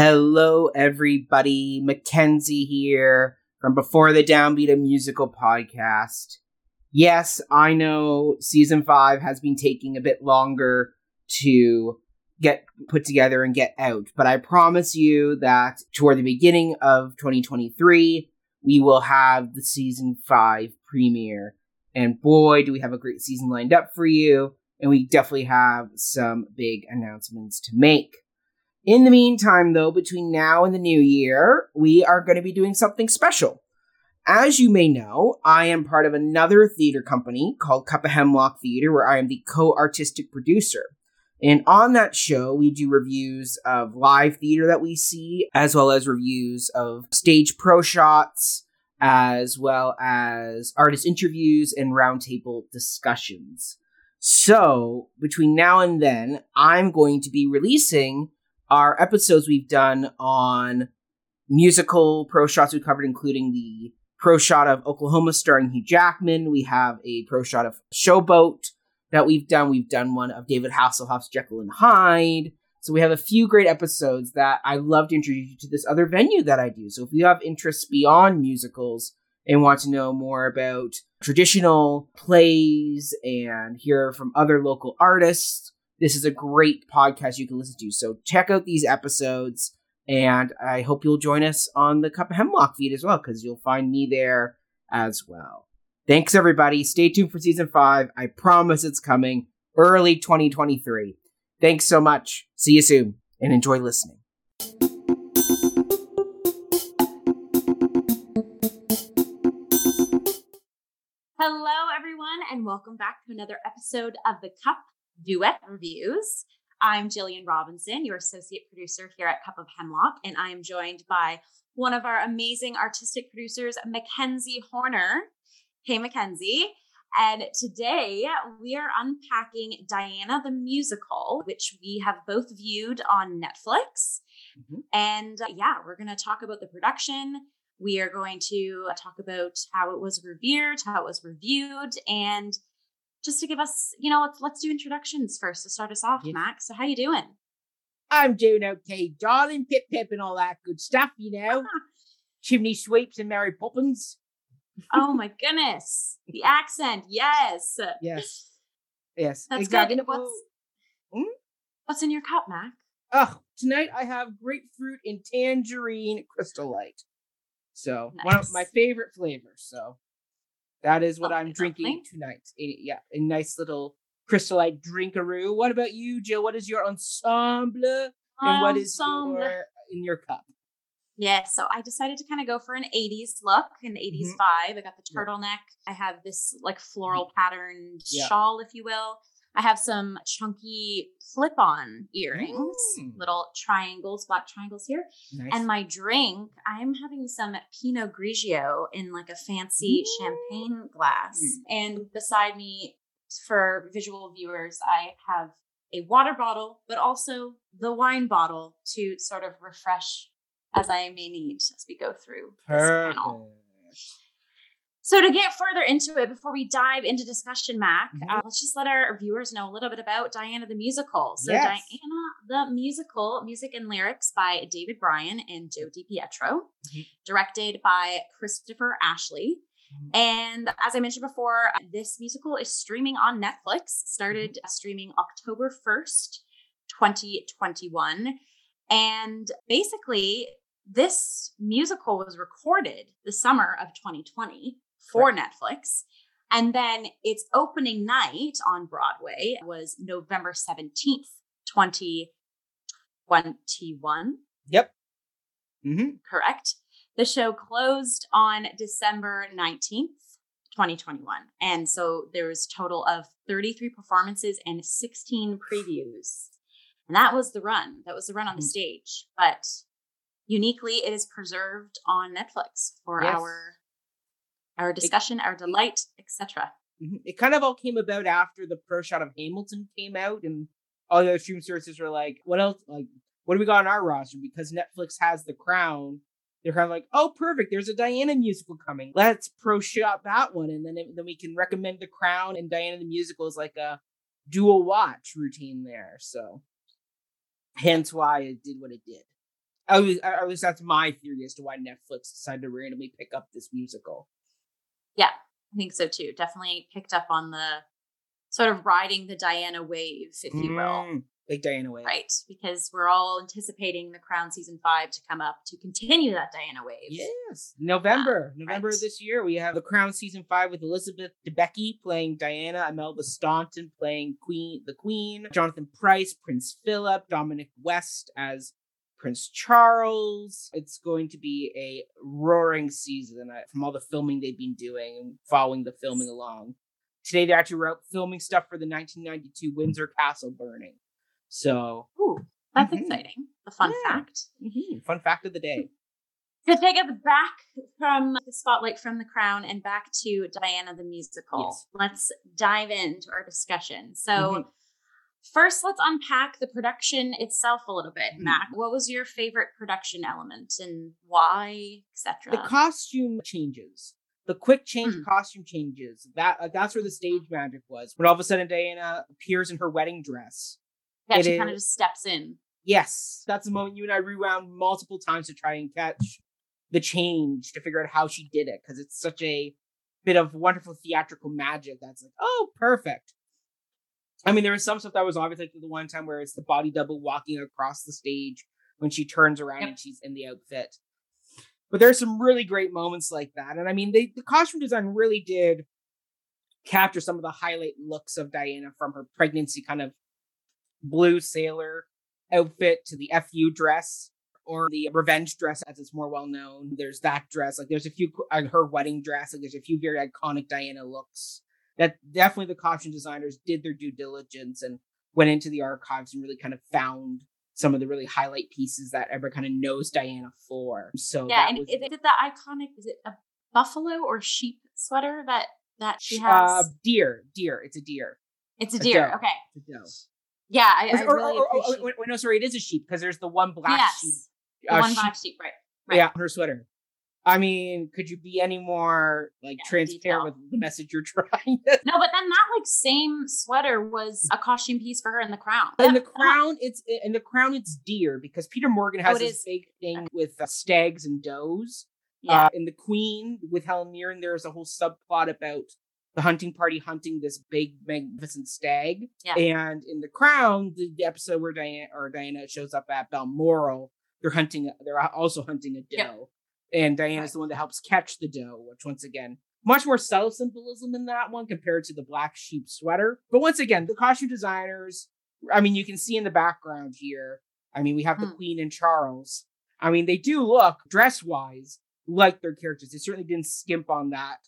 Hello, everybody. Mackenzie here from Before the Downbeat, a musical podcast. Yes, I know season five has been taking a bit longer to get put together and get out, but I promise you that toward the beginning of 2023, we will have the season five premiere. And boy, do we have a great season lined up for you. And we definitely have some big announcements to make. In the meantime, though, between now and the new year, we are going to be doing something special. As you may know, I am part of another theater company called Cup of Hemlock Theater, where I am the co artistic producer. And on that show, we do reviews of live theater that we see, as well as reviews of stage pro shots, as well as artist interviews and roundtable discussions. So, between now and then, I'm going to be releasing our episodes we've done on musical pro shots we covered, including the pro shot of Oklahoma starring Hugh Jackman. We have a pro shot of Showboat that we've done. We've done one of David Hasselhoff's Jekyll and Hyde. So we have a few great episodes that I love to introduce you to this other venue that I do. So if you have interests beyond musicals and want to know more about traditional plays and hear from other local artists, this is a great podcast you can listen to. So check out these episodes, and I hope you'll join us on the Cup of Hemlock feed as well, because you'll find me there as well. Thanks, everybody. Stay tuned for season five. I promise it's coming early 2023. Thanks so much. See you soon, and enjoy listening. Hello, everyone, and welcome back to another episode of the Cup Duet Reviews. I'm Jillian Robinson, your associate producer here at Cup of Hemlock, and I am joined by one of our amazing artistic producers, Mackenzie Horner. Hey, Mackenzie. And today we are unpacking Diana the Musical, which we have both viewed on Netflix. Mm-hmm. And uh, yeah, we're going to talk about the production. We are going to talk about how it was revered, how it was reviewed, and just to give us, you know, let's let's do introductions first to start us off, yes. Max. So how you doing? I'm doing okay, darling. Pip pip and all that good stuff, you know. Chimney sweeps and Mary Poppins. oh my goodness. The accent, yes. Yes. Yes. That's exactly. good. What's hmm? what's in your cup, Mac? Oh, tonight I have grapefruit and tangerine crystal light. So nice. one of my favorite flavors. So that is what I'm drinking tonight. A, yeah, a nice little Crystal Light drinkaroo. What about you, Jill? What is your ensemble? And what is your in your cup? Yeah, so I decided to kind of go for an 80s look, an 80s mm-hmm. vibe. I got the turtleneck. Yeah. I have this like floral patterned yeah. shawl, if you will. I have some chunky clip on earrings, mm. little triangles, black triangles here. Nice. And my drink, I'm having some Pinot Grigio in like a fancy mm. champagne glass. Mm. And beside me, for visual viewers, I have a water bottle, but also the wine bottle to sort of refresh as I may need as we go through Perfect. this panel. So, to get further into it, before we dive into discussion, Mac, mm-hmm. uh, let's just let our viewers know a little bit about Diana the Musical. So, yes. Diana the Musical, music and lyrics by David Bryan and Joe DiPietro, mm-hmm. directed by Christopher Ashley. Mm-hmm. And as I mentioned before, this musical is streaming on Netflix, started mm-hmm. streaming October 1st, 2021. And basically, this musical was recorded the summer of 2020 for right. Netflix. And then its opening night on Broadway was November 17th, 2021. Yep. Mm-hmm. Correct. The show closed on December 19th, 2021. And so there was total of 33 performances and 16 previews. And that was the run. That was the run on the mm-hmm. stage. But uniquely, it is preserved on Netflix for yes. our our discussion, it, our delight, etc. Mm-hmm. It kind of all came about after the pro shot of Hamilton came out, and all the other streaming services were like, "What else? Like, what do we got on our roster?" Because Netflix has The Crown. They're kind of like, "Oh, perfect! There's a Diana musical coming. Let's pro shot that one, and then it, then we can recommend The Crown and Diana the musical as like a dual watch routine there." So, hence why it did what it did. I was, at least that's my theory as to why Netflix decided to randomly pick up this musical. Yeah, I think so too. Definitely picked up on the sort of riding the Diana wave, if you will. Mm, Big Diana wave. Right, because we're all anticipating the Crown season five to come up to continue that Diana wave. Yes, November, November right. this year, we have The Crown season five with Elizabeth Debicki playing Diana, Imelda Staunton playing Queen, the Queen, Jonathan Pryce, Prince Philip, Dominic West as Prince Charles. It's going to be a roaring season uh, from all the filming they've been doing and following the filming along. Today, they're actually filming stuff for the 1992 Windsor Castle burning. So, Ooh, that's Mhm. exciting. A fun Yeah. fact. mhm, fun fact of the day. To take us back from the spotlight from the crown and back to Diana the musical, Yes. let's dive into our discussion. So, Mhm. First, let's unpack the production itself a little bit. Mhm. Mac, what was your favorite production element and why, etc.? the costume changes the quick change Mhm. costume changes that uh, that's where the stage magic was when all of a sudden diana appears in her wedding dress yeah, it she kind of just steps in. yes that's the moment you and i rewound multiple times to try and catch the change to figure out how she did it because it's such a bit of wonderful theatrical magic that's like oh perfect i mean there was some stuff that was obvious like the one time where it's the body double walking across the stage when she turns around Yep. and she's in the outfit. But there's some really great moments like that and i mean they, the costume design really did capture some of the highlight looks of diana from her pregnancy kind of blue sailor outfit to the fu dress or the revenge dress as it's more well known. There's that dress like there's a few uh, her wedding dress like there's a few very iconic diana looks that definitely the costume designers did their due diligence and went into the archives and really kind of found some of the really highlight pieces that everyone kind of knows Diana for. So yeah, and was, is it the iconic? Is it a buffalo or sheep sweater that that she uh, has? deer, deer. It's a deer. it's a a deer. doe. Okay. It's a doe. Yeah, I, I Or- or- really or- or- or- wait, no, sorry, it is a sheep because there's the one black sheep. yes, the uh, one sheep- black sheep. Right. right. Yeah, on her sweater. I mean, could you be any more like Yeah, transparent detail. with the message you're trying? No, but then that like same sweater was a costume piece for her in the crown. in the crown, it's in the crown, it's deer because Peter Morgan has Oh, this is. big thing with uh, stags and does. Yeah. Uh, in the Queen with Helen Mirren, there's a whole subplot about the hunting party hunting this big magnificent stag. Yeah. And in the Crown, the, the episode where Diana or Diana shows up at Balmoral, they're hunting. They're also hunting a doe, and Diana's the one that helps catch the dough, Which once again, much more subtle symbolism in that one compared to the black sheep sweater. But once again, the costume designers. I mean, you can see in the background here. I mean, we have the Hmm. Queen and Charles. I mean, they do look dress wise like their characters. They certainly didn't skimp on that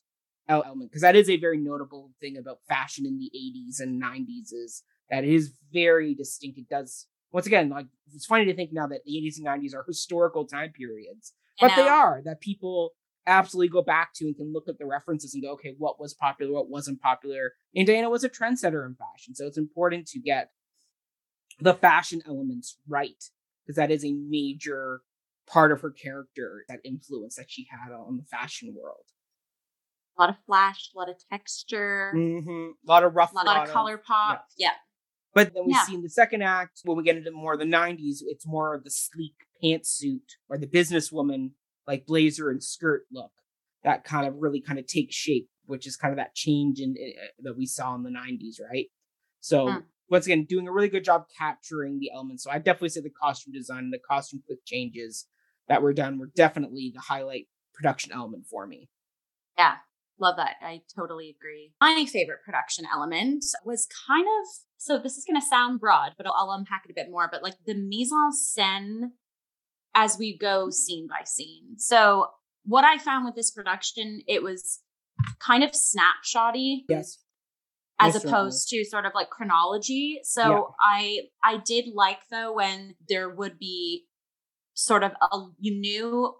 element because that is a very notable thing about fashion in the 80s and 90s is that it is very distinct. It does once again like it's funny to think now that the 80s and 90s are historical time periods, but they are that people absolutely go back to and can look at the references and go, okay, what was popular, what wasn't popular. And Diana was a trendsetter in fashion, so it's important to get the fashion elements right because that is a major part of her character, that influence that she had on the fashion world. A lot of flash, a lot of texture, Mm-hmm. A lot of rough, a lot, of color pop. Yeah. But then we Yeah. see in the second act, when we get into more of the 90s, it's more of the sleek pantsuit or the businesswoman, like blazer and skirt look that kind of really kind of takes shape, which is kind of that change in uh, that we saw in the 90s, right? So, Mm. once again, doing a really good job capturing the elements. So, I definitely say the costume design and the costume quick changes that were done were definitely the highlight production element for me. Yeah. Love that. I totally agree. My favorite production element was kind of so this is going to sound broad, but I'll, I'll unpack it a bit more. But like the mise en scène as we go scene by scene. So what I found with this production, it was kind of snapshotty Yes. as opposed to sort of like chronology. So Yeah. I I did like though when there would be sort of a you knew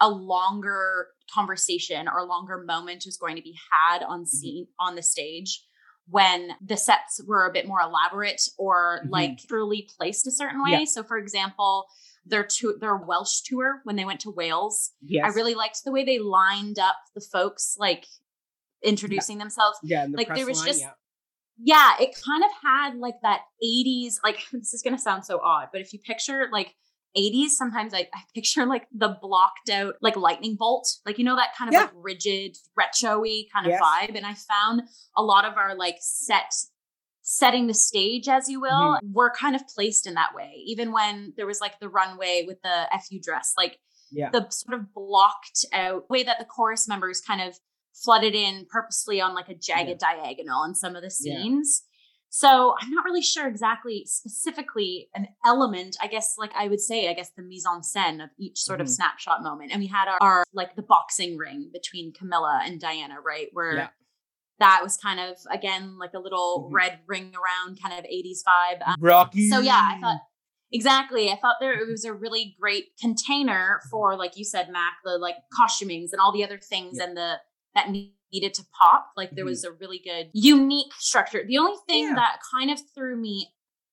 a longer conversation or a longer moment was going to be had on scene on the stage when the sets were a bit more elaborate or Mhm. like truly placed a certain way. Yeah. So for example, their tour, their Welsh tour when they went to Wales, Yes. I really liked the way they lined up the folks like introducing themselves yeah, the like, there was line, just- yeah. yeah, it kind of had like that 80s, like this is gonna sound so odd, but if you picture like 80s, sometimes I, I picture like the blocked out like lightning bolt, like you know that kind of yeah. like rigid retro-y kind of yes. vibe. And I found a lot of our like set setting the stage, as you will, mm-hmm. were kind of placed in that way. Even when there was like the runway with the FU dress, like yeah. the sort of blocked out way that the chorus members kind of flooded in purposely on like a jagged yeah. diagonal in some of the scenes. Yeah. So I'm not really sure exactly specifically an element, I guess, like I would say, I guess the mise en scène of each sort mm-hmm. of snapshot moment. And we had our, our, like the boxing ring between Camilla and Diana, right? Where yeah. That was kind of, again, like a little mm-hmm. red ring around kind of 80s vibe. Um, Rocky. So yeah, I thought Exactly. I thought there it was a really great container for, like you said, Mac, the like costumings and all the other things yeah. and the that needed to pop. Like there mm-hmm. was a really good, unique structure. The only thing yeah. that kind of threw me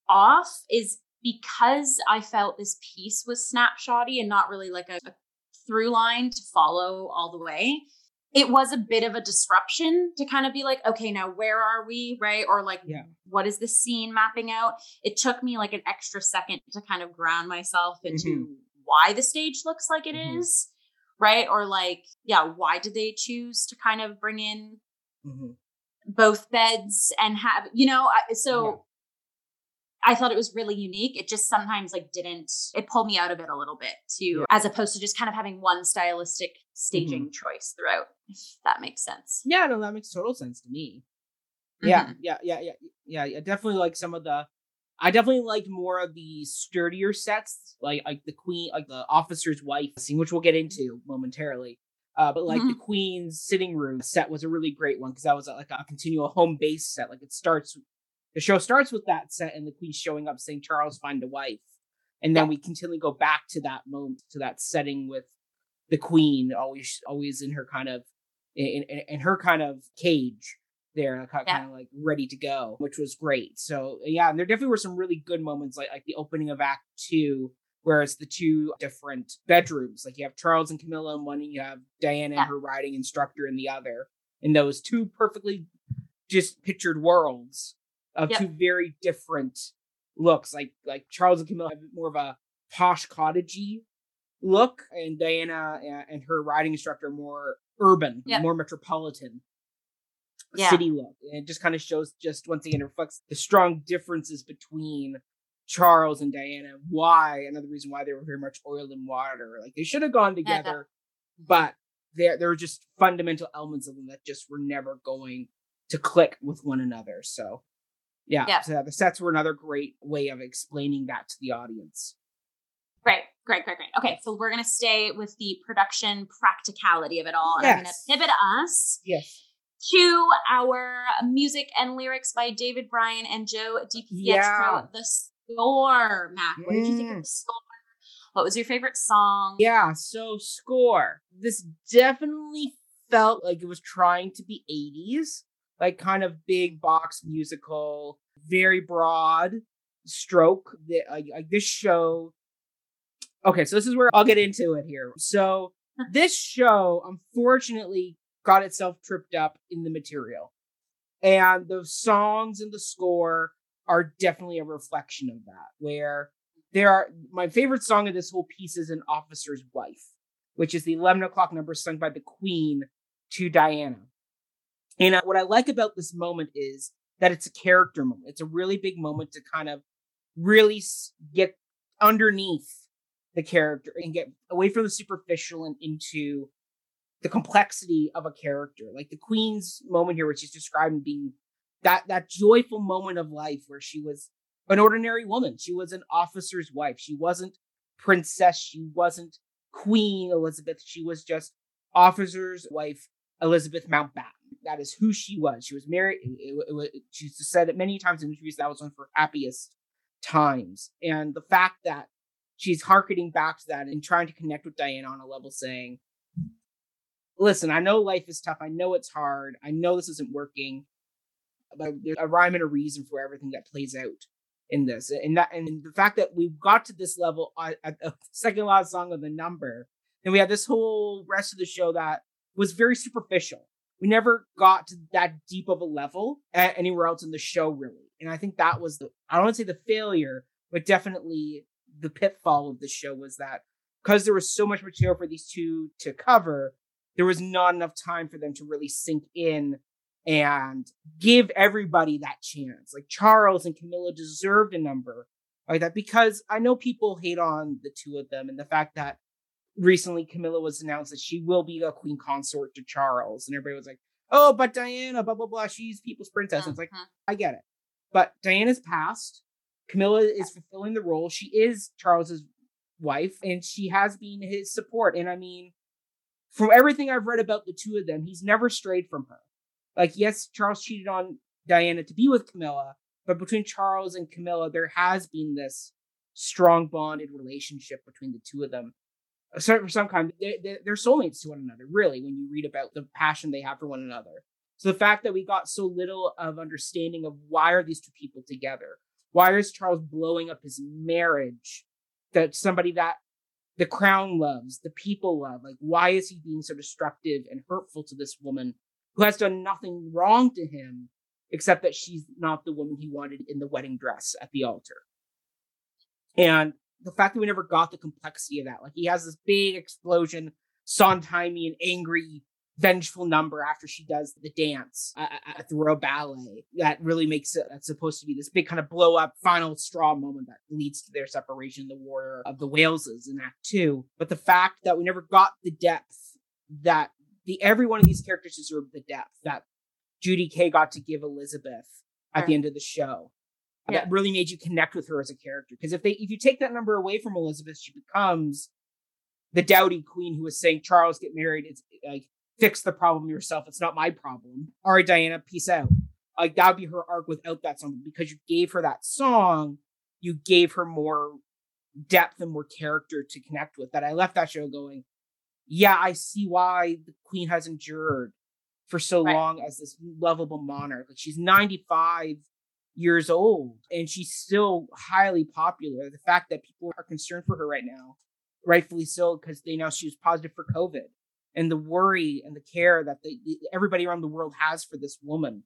off is because I felt this piece was snapshotty and not really like a, a through line to follow all the way. It was a bit of a disruption to kind of be like, okay, now where are we? Right. Or like, yeah. what is the scene mapping out? It took me like an extra second to kind of ground myself into mm-hmm. why the stage looks like it mm-hmm. is right? Or like, yeah, why did they choose to kind of bring in mm-hmm. both beds and have, you know, so. I thought it was really unique. It just sometimes like didn't, it pulled me out of it a little bit too, yeah. as opposed to just kind of having one stylistic staging mm-hmm. choice throughout, if that makes sense. Yeah, no, that makes total sense to me. Mm-hmm. Yeah, yeah, yeah, yeah, yeah, yeah. Definitely like some of the I definitely liked more of the sturdier sets, like like the queen, like the officer's wife scene, which we'll get into momentarily. Uh, but like mm-hmm. the queen's sitting room set was a really great one because that was like a continual home base set. Like it starts, the show starts with that set and the queen showing up saying Charles find a wife, and then we continually go back to that moment to that setting with the queen always always in her kind of in, in, in her kind of cage there, kind yeah. of like ready to go, which was great. So yeah, and there definitely were some really good moments, like like the opening of Act Two, where it's the two different bedrooms. Like you have Charles and Camilla in one, and you have Diana yeah. and her riding instructor in the other. And those two perfectly just pictured worlds of yep. two very different looks. Like like Charles and Camilla have more of a posh cottagey look, and Diana and her riding instructor more urban, yep. more metropolitan yeah. city look. And it just kind of shows just once again reflects the strong differences between Charles and Diana. Why another reason why they were very much oil and water. Like they should have gone together, yeah, but there there were just fundamental elements of them that just were never going to click with one another. So yeah, yeah. So the sets were another great way of explaining that to the audience. Great, great, great, great. Okay, so we're gonna stay with the production practicality of it all. Yes. I'm gonna pivot us. Yes to our music and lyrics by David Bryan and Joe DiPietro. Yeah. The score, Mac. What did you think of the mm. score? What was your favorite song? Yeah, so score. This definitely felt like it was trying to be 80s, like kind of big box musical, very broad stroke. Like, like this show. Okay, so this is where I'll get into it here. So this show, unfortunately, got itself tripped up in the material. And the songs and the score are definitely a reflection of that, where there are my favorite song of this whole piece is An Officer's Wife, which is the 11 o'clock number sung by the Queen to Diana. And uh, what I like about this moment is that it's a character moment. It's a really big moment to kind of really get underneath the character and get away from the superficial and into the complexity of a character. Like the Queen's moment here, where she's describing being that that joyful moment of life where she was an ordinary woman. She was an officer's wife. She wasn't princess. She wasn't Queen Elizabeth. She was just officer's wife Elizabeth Mountbatten. That is who she was. She was married. It, it, it, she said it many times in interviews that was one of her happiest times. And the fact that she's harkening back to that and trying to connect with Diana on a level saying, listen, I know life is tough. I know it's hard. I know this isn't working. But there's a rhyme and a reason for everything that plays out in this. And that and the fact that we got to this level at the second last song of the number, then we had this whole rest of the show that was very superficial. We never got to that deep of a level anywhere else in the show, really. And I think that was the I don't want to say the failure, but definitely the pitfall of the show was that because there was so much material for these two to cover, there was not enough time for them to really sink in and give everybody that chance. Like Charles and Camilla deserved a number like that because I know people hate on the two of them and the fact that recently Camilla was announced that she will be a queen consort to Charles, and everybody was like, "Oh, but Diana, blah blah blah, she's people's princess." Mm-hmm. It's like uh-huh. I get it, but Diana's passed. Camilla is fulfilling the role. She is Charles's wife, and she has been his support. And I mean, from everything I've read about the two of them, he's never strayed from her. Like, yes, Charles cheated on Diana to be with Camilla, but between Charles and Camilla, there has been this strong bonded relationship between the two of them. For some kind, they're, they're soulmates to one another, really, when you read about the passion they have for one another. So the fact that we got so little of understanding of why are these two people together? Why is Charles blowing up his marriage? That somebody that the crown loves, the people love. Like, why is he being so destructive and hurtful to this woman who has done nothing wrong to him except that she's not the woman he wanted in the wedding dress at the altar? And the fact that we never got the complexity of that. Like he has this big explosion, Sondheimian, angry, vengeful number after she does the dance at the Royal Ballet. That really makes it that's supposed to be this big kind of blow up final straw moment that leads to their separation, the war of the Waleses in Act Two. But the fact that we never got the depth that the every one of these characters deserved the depth that Judy Kaye got to give Elizabeth at the end of the show yeah. that really made you connect with her as a character. Because if they if you take that number away from Elizabeth, she becomes the dowdy queen who is saying, Charles, get married. It's like fix the problem yourself. It's not my problem. All right, Diana, peace out. Like that would be her arc without that song because you gave her that song, you gave her more depth and more character to connect with. That I left that show going, yeah, I see why the queen has endured for so right. long as this lovable monarch. Like she's 95 years old and she's still highly popular. The fact that people are concerned for her right now, rightfully so, because they know she was positive for COVID and the worry and the care that they, everybody around the world has for this woman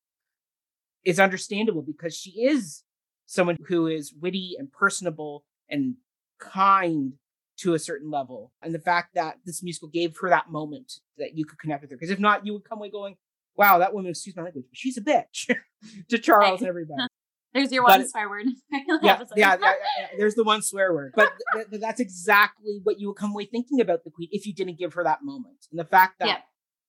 is understandable because she is someone who is witty and personable and kind to a certain level. And the fact that this musical gave her that moment that you could connect with her. Because if not, you would come away going, wow, that woman, excuse my language, but she's a bitch to Charles and everybody. There's your one but, swear word. yeah, yeah, yeah, yeah, there's the one swear word. But th- th- that's exactly what you would come away thinking about the queen if you didn't give her that moment. And the fact that yeah.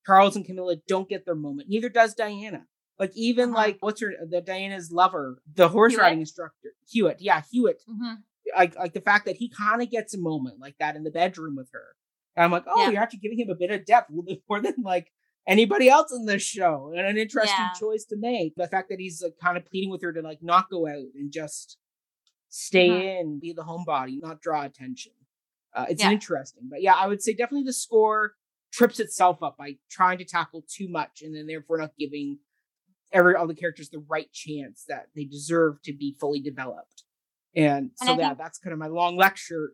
Charles and Camilla don't get their moment, neither does Diana. Like even uh-huh. like what's her the Diana's lover, the horse Hewitt? riding instructor, Hewitt. Yeah, Hewitt. Mm-hmm. Like like the fact that he kind of gets a moment like that in the bedroom with her. And I'm like, oh, yeah. you're actually giving him a bit of depth, a little bit more than like anybody else in this show and an interesting yeah. choice to make the fact that he's like, kind of pleading with her to like not go out and just stay mm-hmm. in be the homebody not draw attention uh, it's yeah. interesting but yeah i would say definitely the score trips itself up by trying to tackle too much and then therefore not giving every all the characters the right chance that they deserve to be fully developed and, and so yeah that's kind of my long lecture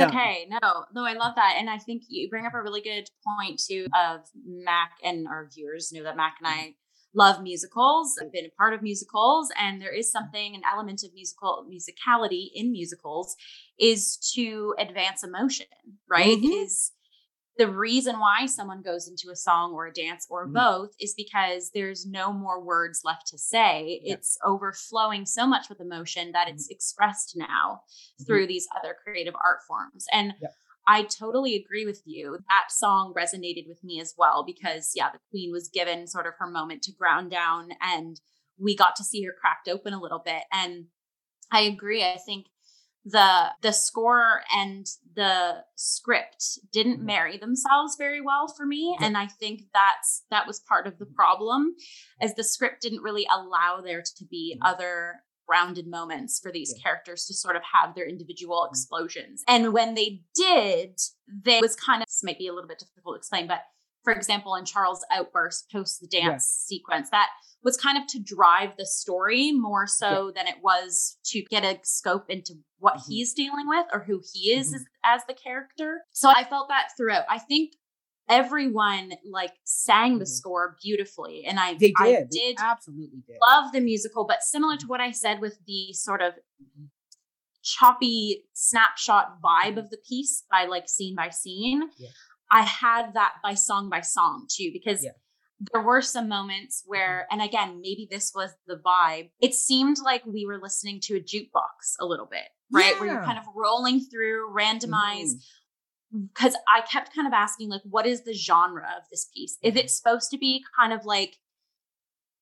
Okay, no, no, I love that, and I think you bring up a really good point too. Of Mac and our viewers know that Mac and I love musicals. I've been a part of musicals, and there is something, an element of musical musicality in musicals, is to advance emotion. Right? Mm-hmm. Is the reason why someone goes into a song or a dance or mm both is because there's no more words left to say. Yeah. It's overflowing so much with emotion that it's mm expressed now mm-hmm. through these other creative art forms. And yeah. I totally agree with you. That song resonated with me as well because, yeah, the queen was given sort of her moment to ground down and we got to see her cracked open a little bit. And I agree. I think the the score and the script didn't mm-hmm. marry themselves very well for me and i think that's that was part of the problem as the script didn't really allow there to be mm-hmm. other grounded moments for these yeah. characters to sort of have their individual mm-hmm. explosions and when they did they was kind of this might be a little bit difficult to explain but for example in charles outburst post the dance yeah. sequence that was kind of to drive the story more so yeah. than it was to get a scope into what mm-hmm. he's dealing with or who he is mm-hmm. as, as the character. So I felt that throughout. I think everyone like sang the mm-hmm. score beautifully and i they did. I did they absolutely did love the musical but similar to what i said with the sort of mm-hmm. choppy snapshot vibe of the piece by like scene by scene. Yeah. I had that by song by song too, because Yeah. there were some moments where, and again, maybe this was the vibe. It seemed like we were listening to a jukebox a little bit, right? Where you're kind of rolling through randomized Mhm. because I kept kind of asking, like, what is the genre of this piece? Is it supposed to be kind of like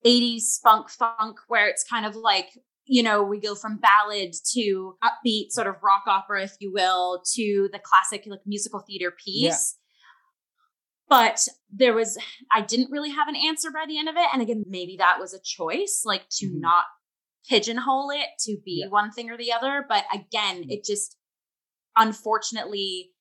80s funk funk, where it's kind of like, you know, we go from ballad to upbeat sort of rock opera, if you will, to the classic like musical theater piece. But there was, I didn't really have an answer by the end of it. And again, maybe that was a choice, like to Mhm. not pigeonhole it to be Yeah. one thing or the other. But again, Mhm. it just unfortunately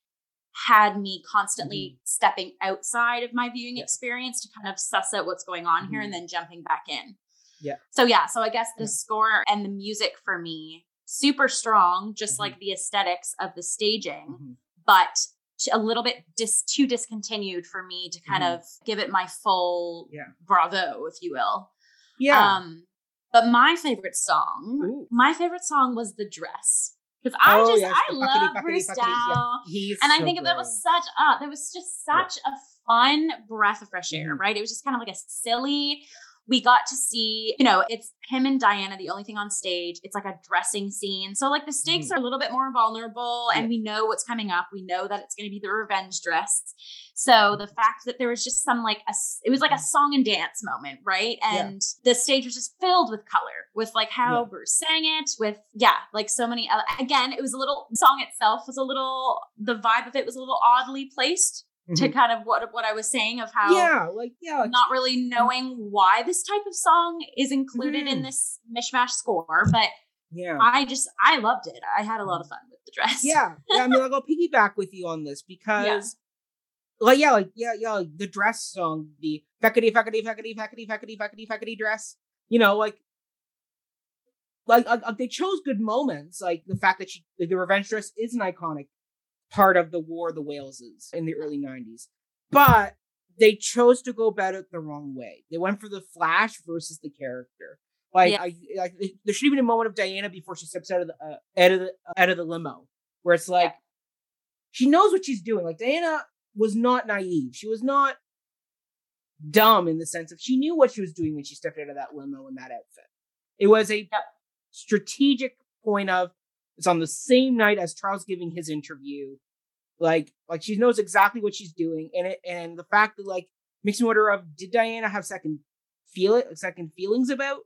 had me constantly stepping outside of my viewing Mm-hmm. Yeah. experience to kind of suss out what's going on here and then jumping back in. Yeah. So yeah, so I guess the Yeah. score and the music for me super strong, just Mhm. like the aesthetics of the staging, Mhm. but a little bit dis- too discontinued for me to kind Mhm. of give it my full Yeah. bravo, if you will. Yeah. Um, but my favorite song, Ooh. my favorite song was "The Dress" because I Oh, just yes, I the love Bruce fuckity, yeah. And I so think that was such uh that was just such a fun breath of fresh air, Mhm. right? It was just kind of like a silly. We got to see, you know, it's him and Diana, the only thing on stage. It's like a dressing scene. So, like, the stakes Mhm. are a little bit more vulnerable, and we know what's coming up. We know that it's going to be the revenge dress. So, the fact that there was just some, like, a, it was like a song and dance moment, right? Mm-hmm. Yeah. And the stage was just filled with color, with like how Yeah. Bruce sang it, with, yeah, like so many other, again, it was a little, the song itself was a little, the vibe of it was a little oddly placed to Mhm. kind of what what I was saying of how yeah, like yeah, like, not really knowing why this type of song is included in Mhm. this mishmash score, but yeah. I just I loved it. I had a lot of fun with the dress. yeah, yeah. I mean, like, I'll piggyback with you on this because, like, yeah, like, yeah, yeah, like the dress song, the feckety, feckety, feckety, feckety, feckety, feckety, feckety dress. You know, like, like, like, like, they chose good moments, like the fact that she, like, the revenge dress is an iconic part of the War of the Waleses in the early '90s, but they chose to go about it the wrong way. They went for the Flash versus the character. Like, Yeah. I, like there should have been a moment of Diana before she steps out of the uh, out of the out of the limo, where it's like she knows what she's doing. Like Diana was not naive. She was not dumb in the sense of she knew what she was doing when she stepped out of that limo in that outfit. It was a strategic point of it's on the same night as Charles giving his interview. Like, like she knows exactly what she's doing, and it and the fact that like makes me wonder of did Diana have second feel it second feelings about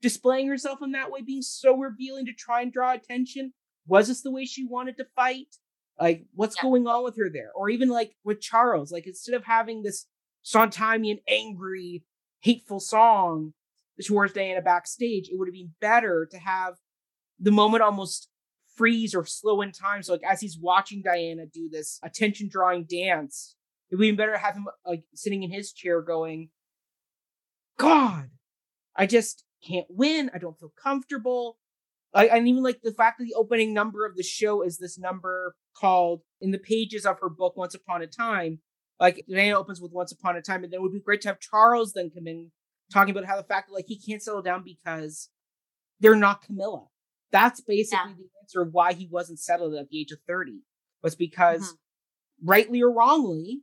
displaying herself in that way, being so revealing to try and draw attention? Was this the way she wanted to fight? Like, what's Yeah. going on with her there? Or even like with Charles, like instead of having this Sondheimian angry, hateful song towards Diana backstage, it would have been better to have the moment almost freeze or slow in time. So like as he's watching Diana do this attention drawing dance, it would be better have him like sitting in his chair going, God, I just can't win. I don't feel comfortable. I, and even like the fact that the opening number of the show is this number called in the pages of her book Once Upon a Time. Like Diana opens with Once Upon a Time, and then it would be great to have Charles then come in talking about how the fact that like he can't settle down because they're not Camilla. That's basically the answer of why he wasn't settled at the age of 30. Was because Mhm. rightly or wrongly,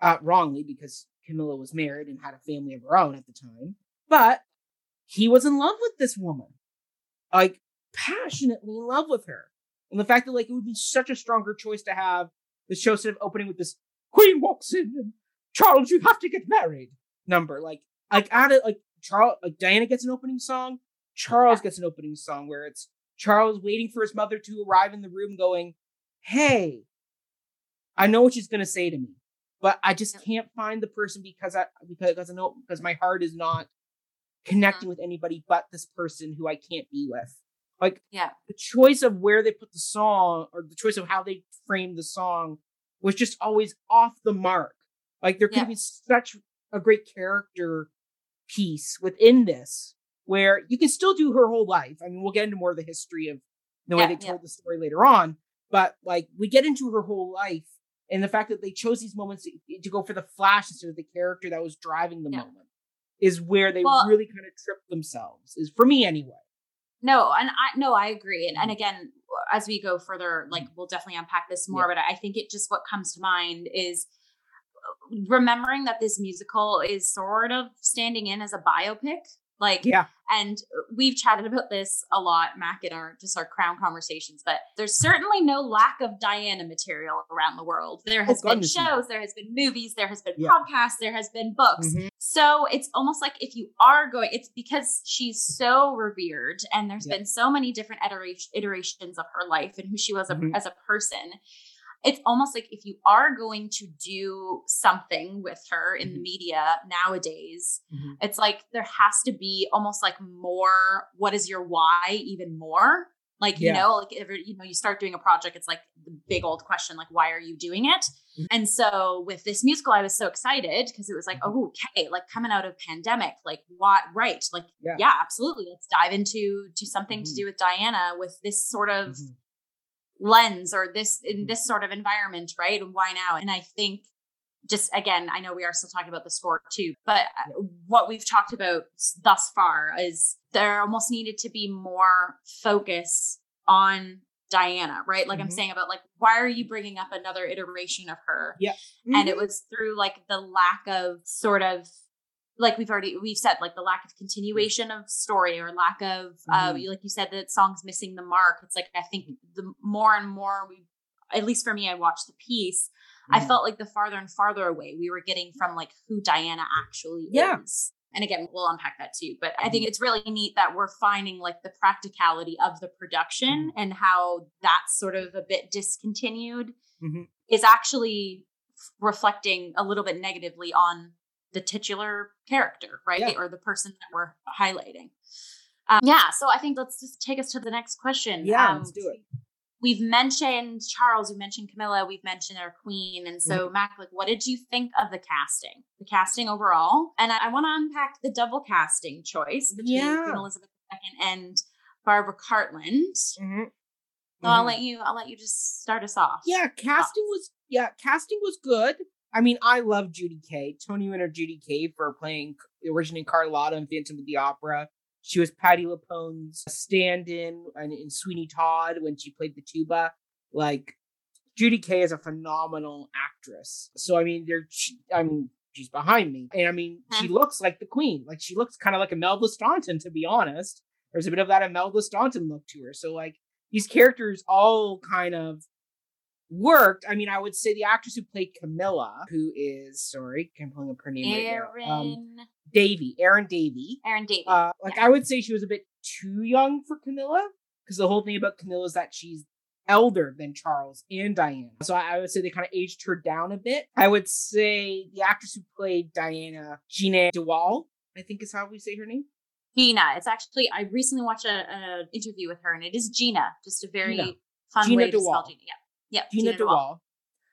uh wrongly because Camilla was married and had a family of her own at the time, but he was in love with this woman. Like passionately in love with her. And the fact that like it would be such a stronger choice to have the show instead of opening with this Queen walks in and Charles, you have to get married number. Like like add it like Charles like Diana gets an opening song, Charles gets an opening song where it's Charles waiting for his mother to arrive in the room going, Hey, I know what she's gonna say to me, but I just can't find the person because I because, because I know because my heart is not uh-huh. connecting with anybody but this person who I can't be with. Like Yeah. the choice of where they put the song or the choice of how they framed the song was just always off the mark. Like there could Yeah. be such a great character piece within this where you can still do her whole life. I mean, we'll get into more of the history of the way Yeah, they yeah. told the story later on, but like we get into her whole life and the fact that they chose these moments to, eh, to go for the flash instead of the character that was driving the Yeah. moment is where they Well- really kind of trip themselves. Is for me anyway. No, and I no, I agree. And, and mm-hmm. again, as we go further, like mm-hmm. we'll definitely unpack this more, yeah. but I think it just what comes to mind is uh, remembering that this musical is sort of standing in as a biopic like, yeah. And we've chatted about this a lot, Mac, in our just our crown conversations, but there's certainly no lack of Diana material around the world. There has oh, been shows, there has been movies, there has been yeah. podcasts, there has been books. Mm-hmm. So it's almost like if you are going, it's because she's so revered and there's yeah. been so many different iterations of her life and who she was mm-hmm. as a person it's almost like if you are going to do something with her in mm-hmm. the media nowadays, mm-hmm. it's like there has to be almost like more what is your why even more? Like, yeah. you know, like if you know, you start doing a project, it's like the big old question, like, why are you doing it? Mm-hmm. And so with this musical, I was so excited because it was like, mm-hmm. oh, okay, like coming out of pandemic, like what right? Like, yeah, yeah absolutely. Let's dive into to something to mm-hmm. do with Diana with this sort of mm-hmm lens or this in this sort of environment, right? And why now? And I think just again, I know we are still talking about the score too, but uh, what we've talked about thus far is there almost needed to be more focus on Diana, right? Like mm-hmm. I'm saying about like, why are you bringing up another iteration of her? Yeah. Mm-hmm. And it was through like the lack of sort of like we've already we've said like the lack of continuation of story or lack of uh, mm-hmm. like you said that song's missing the mark it's like i think the more and more we at least for me i watched the piece mm-hmm. i felt like the farther and farther away we were getting from like who diana actually yeah. is and again we'll unpack that too but i think mm-hmm. it's really neat that we're finding like the practicality of the production mm-hmm. and how that's sort of a bit discontinued mm-hmm. is actually reflecting a little bit negatively on the titular character, right? Yeah. Or the person that we're highlighting. Um, yeah. So I think let's just take us to the next question. Yeah, um, let's do it. We've mentioned Charles, we mentioned Camilla, we've mentioned our queen. And so, mm-hmm. Mac, like, what did you think of the casting? The casting overall? And I, I want to unpack the double casting choice between yeah. Queen Elizabeth II and Barbara Cartland. Mm-hmm. So I'll mm-hmm. let you. I'll let you just start us off. Yeah, casting was yeah, casting was good. I mean, I love Judy Kaye. Tony winner Judy Kaye for playing the originally Carlotta in Phantom of the Opera. She was Patti LuPone's stand-in in, in Sweeney Todd when she played the tuba. Like Judy Kaye is a phenomenal actress. So I mean, they're I mean, she's behind me, and I mean, she looks like the queen. Like she looks kind of like Imelda Staunton, to be honest. There's a bit of that Imelda Staunton look to her. So like these characters all kind of worked. I mean, I would say the actress who played Camilla, who is sorry, I'm pulling up her name Erin right now. Um, Davie, Erin Davie. Erin Davie. Uh, like yeah. I would say she was a bit too young for Camilla because the whole thing about Camilla is that she's elder than Charles and Diana. So I, I would say they kind of aged her down a bit. I would say the actress who played Diana, Jeanna de Waal, I think is how we say her name. Gina. It's actually I recently watched an interview with her, and it is Gina. Just a very Gina. fun Gina way to spell Gina. Yeah. Yeah, Gina, Jeanna de Waal.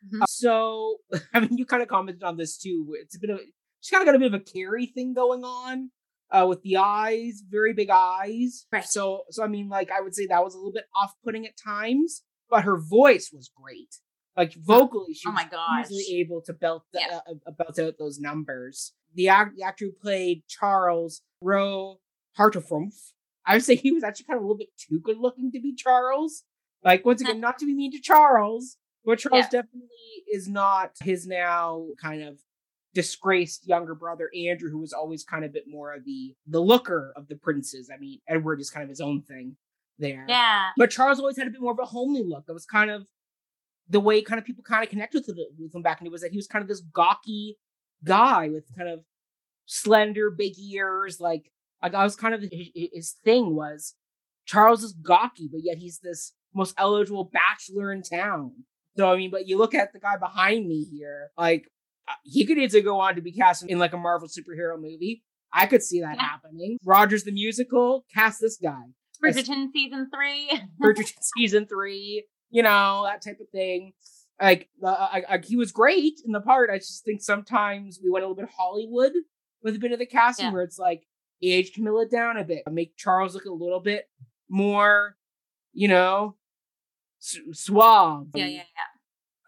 Mm-hmm. Uh, so, I mean, you kind of commented on this too. It's a bit of she's kind of got a bit of a carry thing going on uh, with the eyes, very big eyes. Right. So, so I mean, like I would say that was a little bit off-putting at times, but her voice was great. Like vocally, she oh my was easily able to belt the, yeah. uh, uh belt out those numbers. The, act- the actor who played Charles Roe Hartrampf, I would say he was actually kind of a little bit too good looking to be Charles. Like once again, not to be mean to Charles, but Charles yeah. definitely is not his now kind of disgraced younger brother Andrew, who was always kind of a bit more of the the looker of the princes. I mean, Edward is kind of his own thing there. Yeah. But Charles always had a bit more of a homely look. That was kind of the way kind of people kind of connected with, with him back and it was that he was kind of this gawky guy with kind of slender, big ears. Like, like I was kind of his, his thing was Charles is gawky, but yet he's this most eligible bachelor in town. So I mean, but you look at the guy behind me here, like uh, he could either go on to be cast in like a Marvel superhero movie. I could see that yeah. happening. Rogers the musical, cast this guy. Bridgerton season three. Bridgerton season three. You know that type of thing. Like uh, I, I, he was great in the part. I just think sometimes we went a little bit Hollywood with a bit of the casting, yeah. where it's like age Camilla down a bit, make Charles look a little bit more, you know, suave. Yeah, yeah, yeah.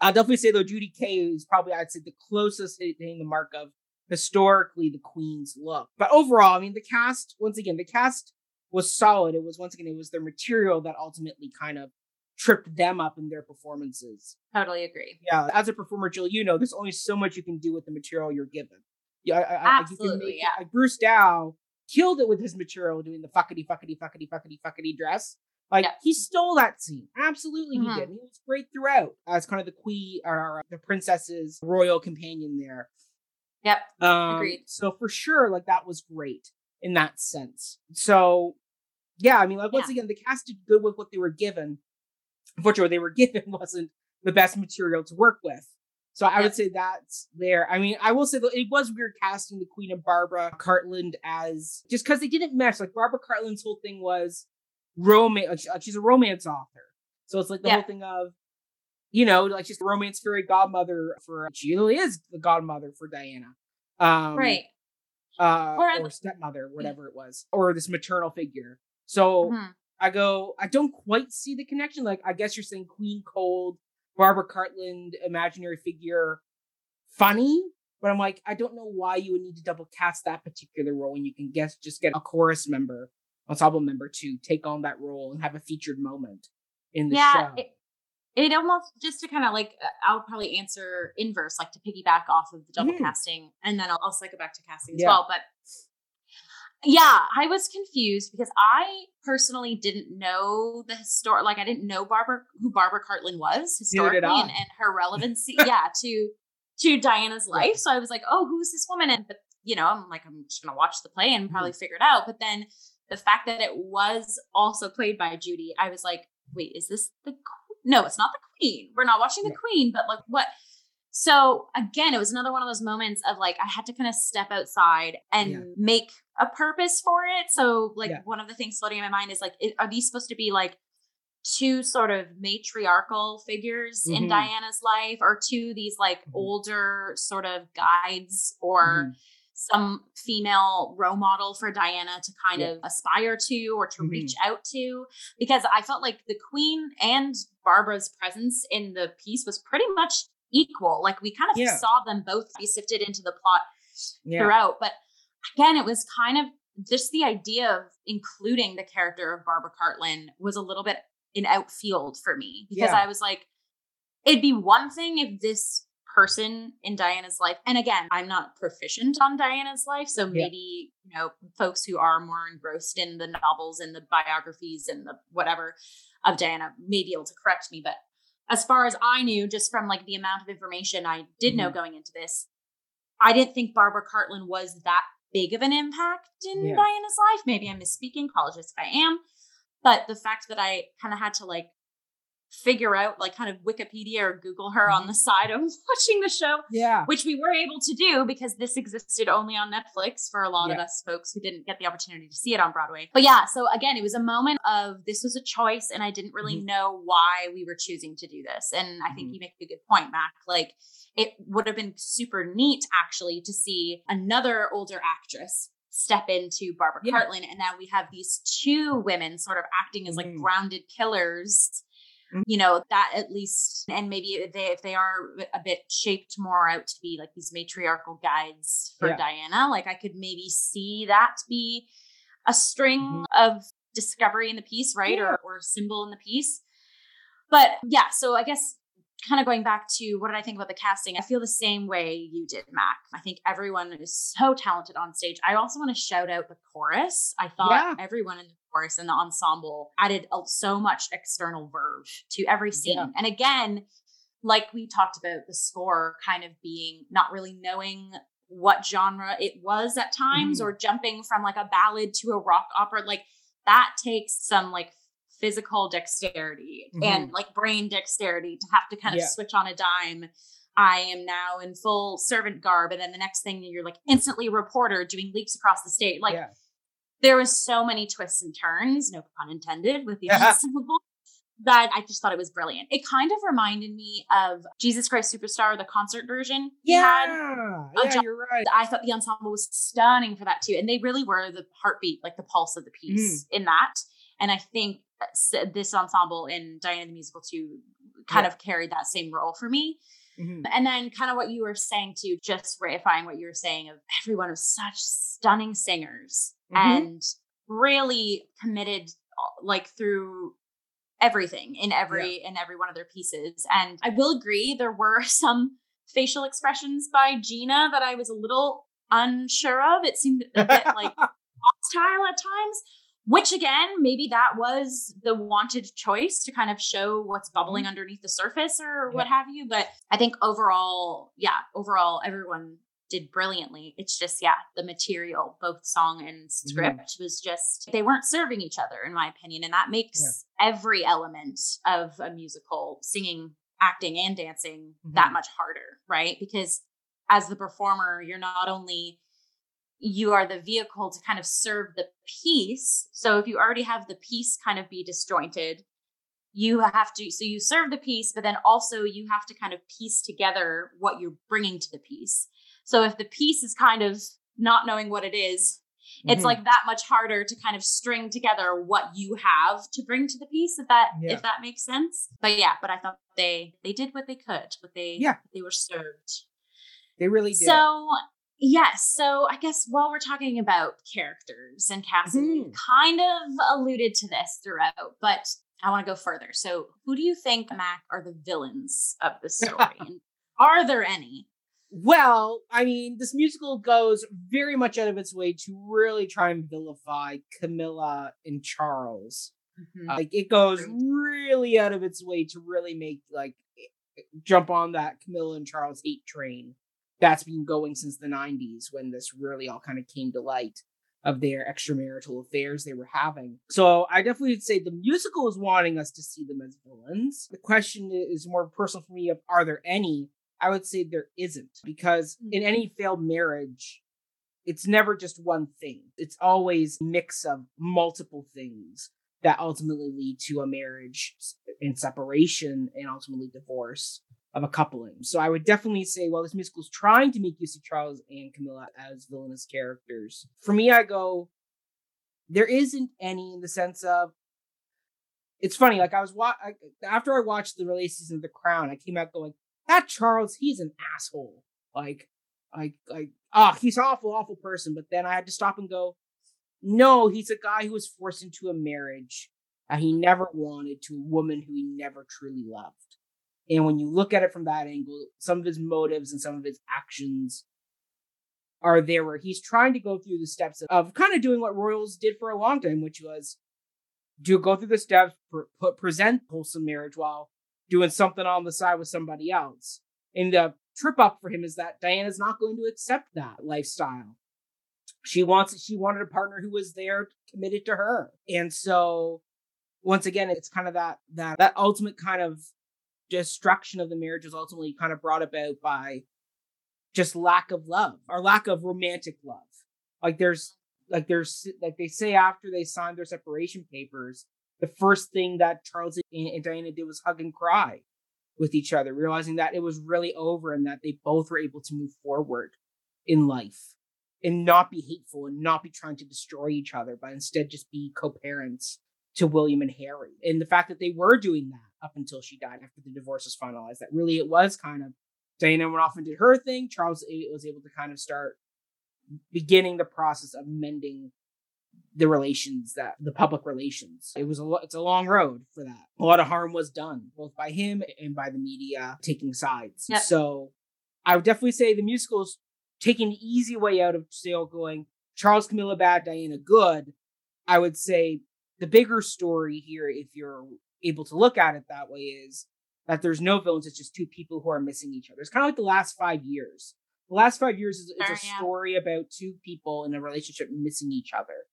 I'll definitely say though, Judy Kaye is probably I'd say the closest hitting the mark of historically the Queen's look. But overall, I mean, the cast once again, the cast was solid. It was once again, it was their material that ultimately kind of tripped them up in their performances. Totally agree. Yeah, as a performer, Jill, you know, there's only so much you can do with the material you're given. Yeah, I, absolutely. Make, yeah, Bruce Dow killed it with his material doing the fuckity fuckity fuckity fuckity fuckity dress. Like yeah. he stole that scene. Absolutely, mm-hmm. he did. He was great throughout as kind of the queen or the princess's royal companion there. Yep. Um, Agreed. So for sure, like that was great in that sense. So yeah, I mean, like once yeah. again, the cast did good with what they were given. Unfortunately, what they were given wasn't the best material to work with. So I yep. would say that's there. I mean, I will say that it was weird casting the Queen of Barbara Cartland as just because they didn't mesh. Like Barbara Cartland's whole thing was romance. She's a romance author, so it's like the yeah. whole thing of you know, like she's a romance fairy godmother for she really is the godmother for Diana, um, right? Uh, or, or stepmother, whatever it was, or this maternal figure. So mm-hmm. I go, I don't quite see the connection. Like, I guess you're saying Queen Cold Barbara Cartland imaginary figure funny, but I'm like, I don't know why you would need to double cast that particular role when you can guess just get a chorus member, ensemble member to take on that role and have a featured moment in the yeah, show. It, it almost just to kind of like uh, I'll probably answer inverse, like to piggyback off of the double mm. casting, and then I'll, I'll cycle back to casting as well. But yeah, I was confused because I personally didn't know the historic, like I didn't know Barbara who Barbara Cartland was historically and, and, her relevancy, yeah, to to Diana's life. So I was like, oh, who's this woman? And but you know, I'm like, I'm just gonna watch the play and probably mm-hmm. figure it out. But then the fact that it was also played by Judy, I was like, wait, is this the no? It's not the Queen. We're not watching the. Queen, but like what? So again, it was another one of those moments of like I had to kind of step outside and yeah. make a purpose for it. So like yeah. one of the things floating in my mind is like, it, are these supposed to be like two sort of matriarchal figures mm-hmm. in Diana's life, or two these like mm-hmm. older sort of guides, or mm-hmm. Some female role model for Diana to kind yeah. of aspire to or to reach mm-hmm. out to? Because I felt like the Queen and Barbara's presence in the piece was pretty much equal. Like we kind of yeah. saw them both be sifted into the plot yeah. throughout. But again, it was kind of just the idea of including the character of Barbara Cartland was a little bit in outfield for me because. I was like, it'd be one thing if this person in Diana's life, and again, I'm not proficient on Diana's life, so maybe you know folks who are more engrossed in the novels and the biographies and the whatever of Diana may be able to correct me, but as far as I knew, just from like the amount of information I did mm-hmm. know going into this, I didn't think Barbara Cartland was that big of an impact in yeah. Diana's life. Maybe I'm misspeaking, apologize if I am. But the fact that I kind of had to like figure out like kind of Wikipedia or Google her on the mm-hmm. side of watching the show. Yeah. Which we were able to do because this existed only on Netflix for a lot yeah. of us folks who didn't get the opportunity to see it on Broadway. But yeah, so again, it was a moment of this was a choice and I didn't really mm-hmm. know why we were choosing to do this. And I think mm-hmm. you make a good point, Mac. Like it would have been super neat actually to see another older actress step into Barbara yeah. Cartland. And now we have these two women sort of acting as like mm. grounded pillars. You know that at least and maybe if they if they are a bit shaped more out to be like these matriarchal guides for yeah. diana like i could maybe see that be a string mm-hmm. of discovery in the piece right yeah. or, or symbol in the piece but yeah so i guess kind of going back to what did I think about the casting? I feel the same way you did, Mac. I think everyone is so talented on stage. I also want to shout out the chorus. I thought yeah. everyone in the chorus and the ensemble added so much external verve to every scene. Yeah. And again, like we talked about the score kind of being not really knowing what genre it was at times mm. or jumping from like a ballad to a rock opera like that takes some like physical dexterity mm-hmm. and like brain dexterity to have to kind of yeah. switch on a dime. I am now in full servant garb. And then the next thing you're like instantly a reporter doing leaps across the stage. Like yeah. There was so many twists and turns, no pun intended, with the ensemble that I just thought it was brilliant. It kind of reminded me of Jesus Christ Superstar, the concert version. Yeah, yeah, John. you're right. I thought the ensemble was stunning for that too, and they really were the heartbeat, like the pulse of the piece mm. in that. And I think this ensemble in Diana the Musical too kind yeah. of carried that same role for me. Mm-hmm. And then kind of what you were saying too, just reifying what you were saying of everyone was such stunning singers mm-hmm. and really committed uh, like through everything in every yeah. in every one of their pieces. And I will agree there were some facial expressions by Jeanna that I was a little unsure of. It seemed a bit like hostile at times, which again, maybe that was the wanted choice to kind of show what's bubbling mm-hmm. underneath the surface or what have you. But I think overall, yeah, overall, everyone did brilliantly. It's just, yeah, the material, both song and script, mm-hmm. was just, they weren't serving each other, in my opinion. And that makes yeah. every element of a musical, singing, acting, and dancing, mm-hmm. that much harder, right? Because as the performer, you're not only you are the vehicle to kind of serve the piece. So if you already have the piece kind of be disjointed, you have to so you serve the piece but then also you have to kind of piece together what you're bringing to the piece so if the piece is kind of not knowing what it is, mm-hmm. it's like that much harder to kind of string together what you have to bring to the piece if that yeah. if that makes sense but yeah but i thought they they did what they could but they yeah they were served they really did so yes so i guess while we're talking about characters and casting mm-hmm. kind of alluded to this throughout but i want to go further so who do you think mac are the villains of the story and are there any well, I mean, this musical goes very much out of its way to really try and vilify Camilla and Charles. Mm-hmm. Uh, like it goes really out of its way to really make like jump on that Camilla and Charles hate train that's been going since the 90s when this really all kind of came to light of their extramarital affairs they were having. So I definitely would say the musical is wanting us to see them as villains. The question is more personal for me of are there any? I would say there isn't because in mm-hmm. any failed marriage, it's never just one thing. It's always mix of multiple things that ultimately lead to a marriage and separation and ultimately divorce of a coupling. So I would definitely say, well, this musical is trying to make you see Charles and Camilla as villainous characters. For me, I go, there isn't any in the sense of it's funny. Like I was wa- I, after I watched the release season of The Crown, I came out going, that Charles, he's an asshole. Like, like, like, ah, oh, he's awful, awful person. But then I had to stop and go, no, he's a guy who was forced into a marriage that he never wanted to a woman who he never truly loved. And when you look at it from that angle, some of his motives and some of his actions are there where he's trying to go through the steps of, kind of doing what royals did for a long time, which was do go through the steps, put present wholesome marriage while doing something on the side with somebody else. And the trip up for him is that Diana's not going to accept that lifestyle. She wants she wanted a partner who was there committed to her. And so once again, it's kind of that that that ultimate kind of destruction of the marriage was ultimately kind of brought about by just lack of love or lack of romantic love. Like there's like there's like they say after they signed their separation papers, the first thing that Charles and Diana did was hug and cry with each other, realizing that it was really over and that they both were able to move forward in life and not be hateful and not be trying to destroy each other, but instead just be co parents to William and Harry. And the fact that they were doing that up until she died after the divorce was finalized, that really it was kind of Diana went off and did her thing. Charles was able to kind of start beginning the process of mending the relations that the public relations. It was a it's a long road for that. A lot of harm was done both by him and by the media taking sides. Yep. So I would definitely say the musicals taking the easy way out of still going Charles Camilla bad, Diana good. I would say the bigger story here, if you're able to look at it that way, is that there's no villains. It's just two people who are missing each other. It's kind of like the last five years. The last five years is, is a story about two people in a relationship missing each other.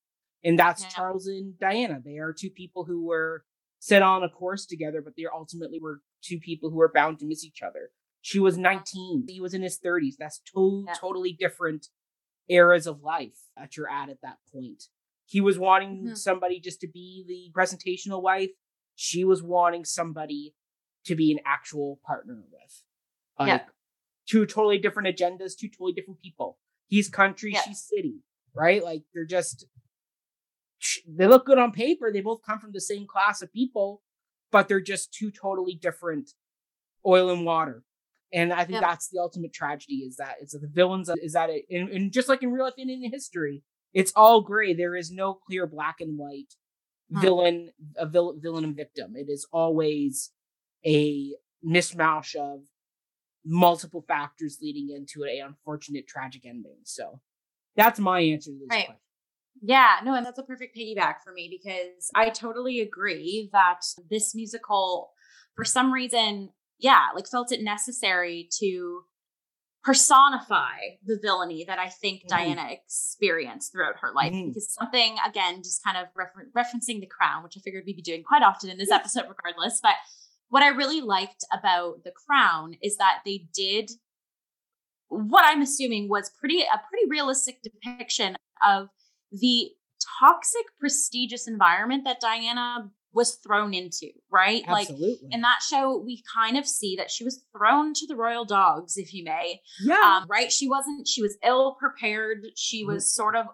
And that's yeah. Charles and Diana. They are two people who were set on a course together, but they ultimately were two people who were bound to miss each other. She was 19. He was in his 30s. That's to- yeah. totally different eras of life that you're at at that point. He was wanting mm-hmm. somebody just to be the presentational wife. She was wanting somebody to be an actual partner with. Like, yeah. Two totally different agendas, two totally different people. He's country, yeah. she's city, right? Like they're just they look good on paper. They both come from the same class of people, but they're just two totally different oil and water. And I think that's the ultimate tragedy is that it's the villains is that it and, and just like in real life and in history, it's all gray. There is no clear black and white hmm. villain, a vil- villain and victim. It is always a mishmash of multiple factors leading into a unfortunate tragic ending. So that's my answer to this right. question. Yeah, no, and that's a perfect piggyback for me because I totally agree that this musical, for some reason, yeah, like felt it necessary to personify the villainy that I think mm. Diana experienced throughout her life. Mm. Because something, again, just kind of refer- referencing the crown, which I figured we'd be doing quite often in this episode, regardless. But what I really liked about the crown is that they did what I'm assuming was pretty a pretty realistic depiction of the toxic, prestigious environment that Diana was thrown into, right? Absolutely. Like in that show, we kind of see that she was thrown to the royal dogs, if you may. Yeah. Um, right? She wasn't, she was ill prepared. She mm-hmm. was sort of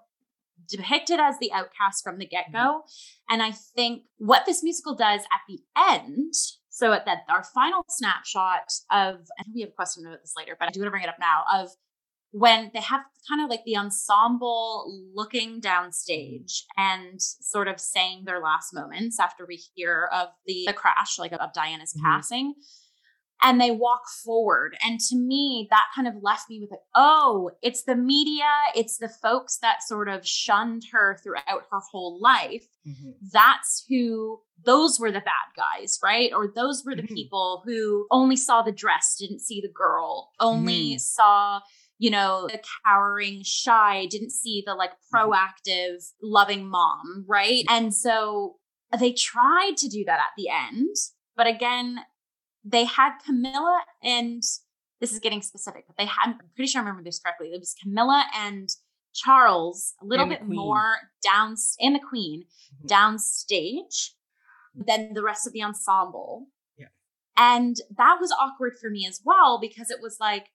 depicted as the outcast from the get go. Mm-hmm. And I think what this musical does at the end, so at that, our final snapshot of, and we have a question about this later, but I do want to bring it up now, of when they have kind of like the ensemble looking downstage and sort of saying their last moments after we hear of the, the crash, like of Diana's mm-hmm. passing. And they walk forward. And to me, that kind of left me with like, oh, it's the media, it's the folks that sort of shunned her throughout her whole life. Mm-hmm. That's who, those were the bad guys, right? Or those were the mm-hmm. people who only saw the dress, didn't see the girl, only mm. saw you know, the cowering, shy, didn't see the like mm-hmm. proactive, loving mom, right? And so they tried to do that at the end. But again, they had Camilla and this is getting specific, but they had, I'm pretty sure I remember this correctly. It was Camilla and Charles a little bit more down and the queen mm-hmm. downstage than the rest of the ensemble. Yeah. And that was awkward for me as well because it was like,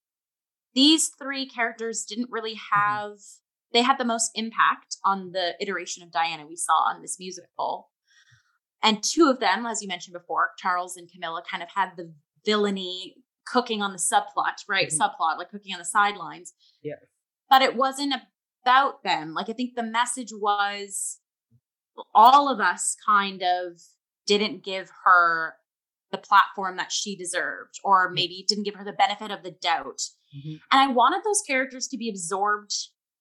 these three characters didn't really mm-hmm. have mm-hmm. they had the most impact on the iteration of Diana we saw on this musical. And two of them, as you mentioned before, Charles and Camilla, kind of had the villainy cooking on the subplot, right? Mm-hmm. Subplot, like cooking on the sidelines. Yeah. But it wasn't about them. Like I think the message was all of us kind of didn't give her the platform that she deserved, or maybe didn't give her the benefit of the doubt. Mm-hmm. And I wanted those characters to be absorbed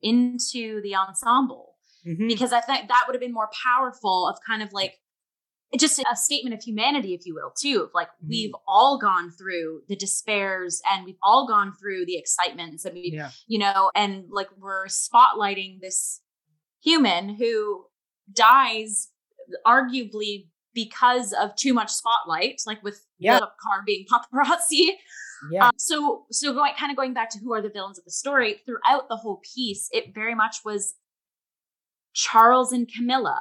into the ensemble mm-hmm. because I think that would have been more powerful of kind of like just a statement of humanity, if you will, too. Of like mm-hmm. we've all gone through the despairs and we've all gone through the excitements and we, yeah. you know, and like we're spotlighting this human who dies arguably because of too much spotlight, like with yeah. the car being paparazzi. Yeah. Um, so so going kind of going back to who are the villains of the story throughout the whole piece, it very much was Charles and Camilla.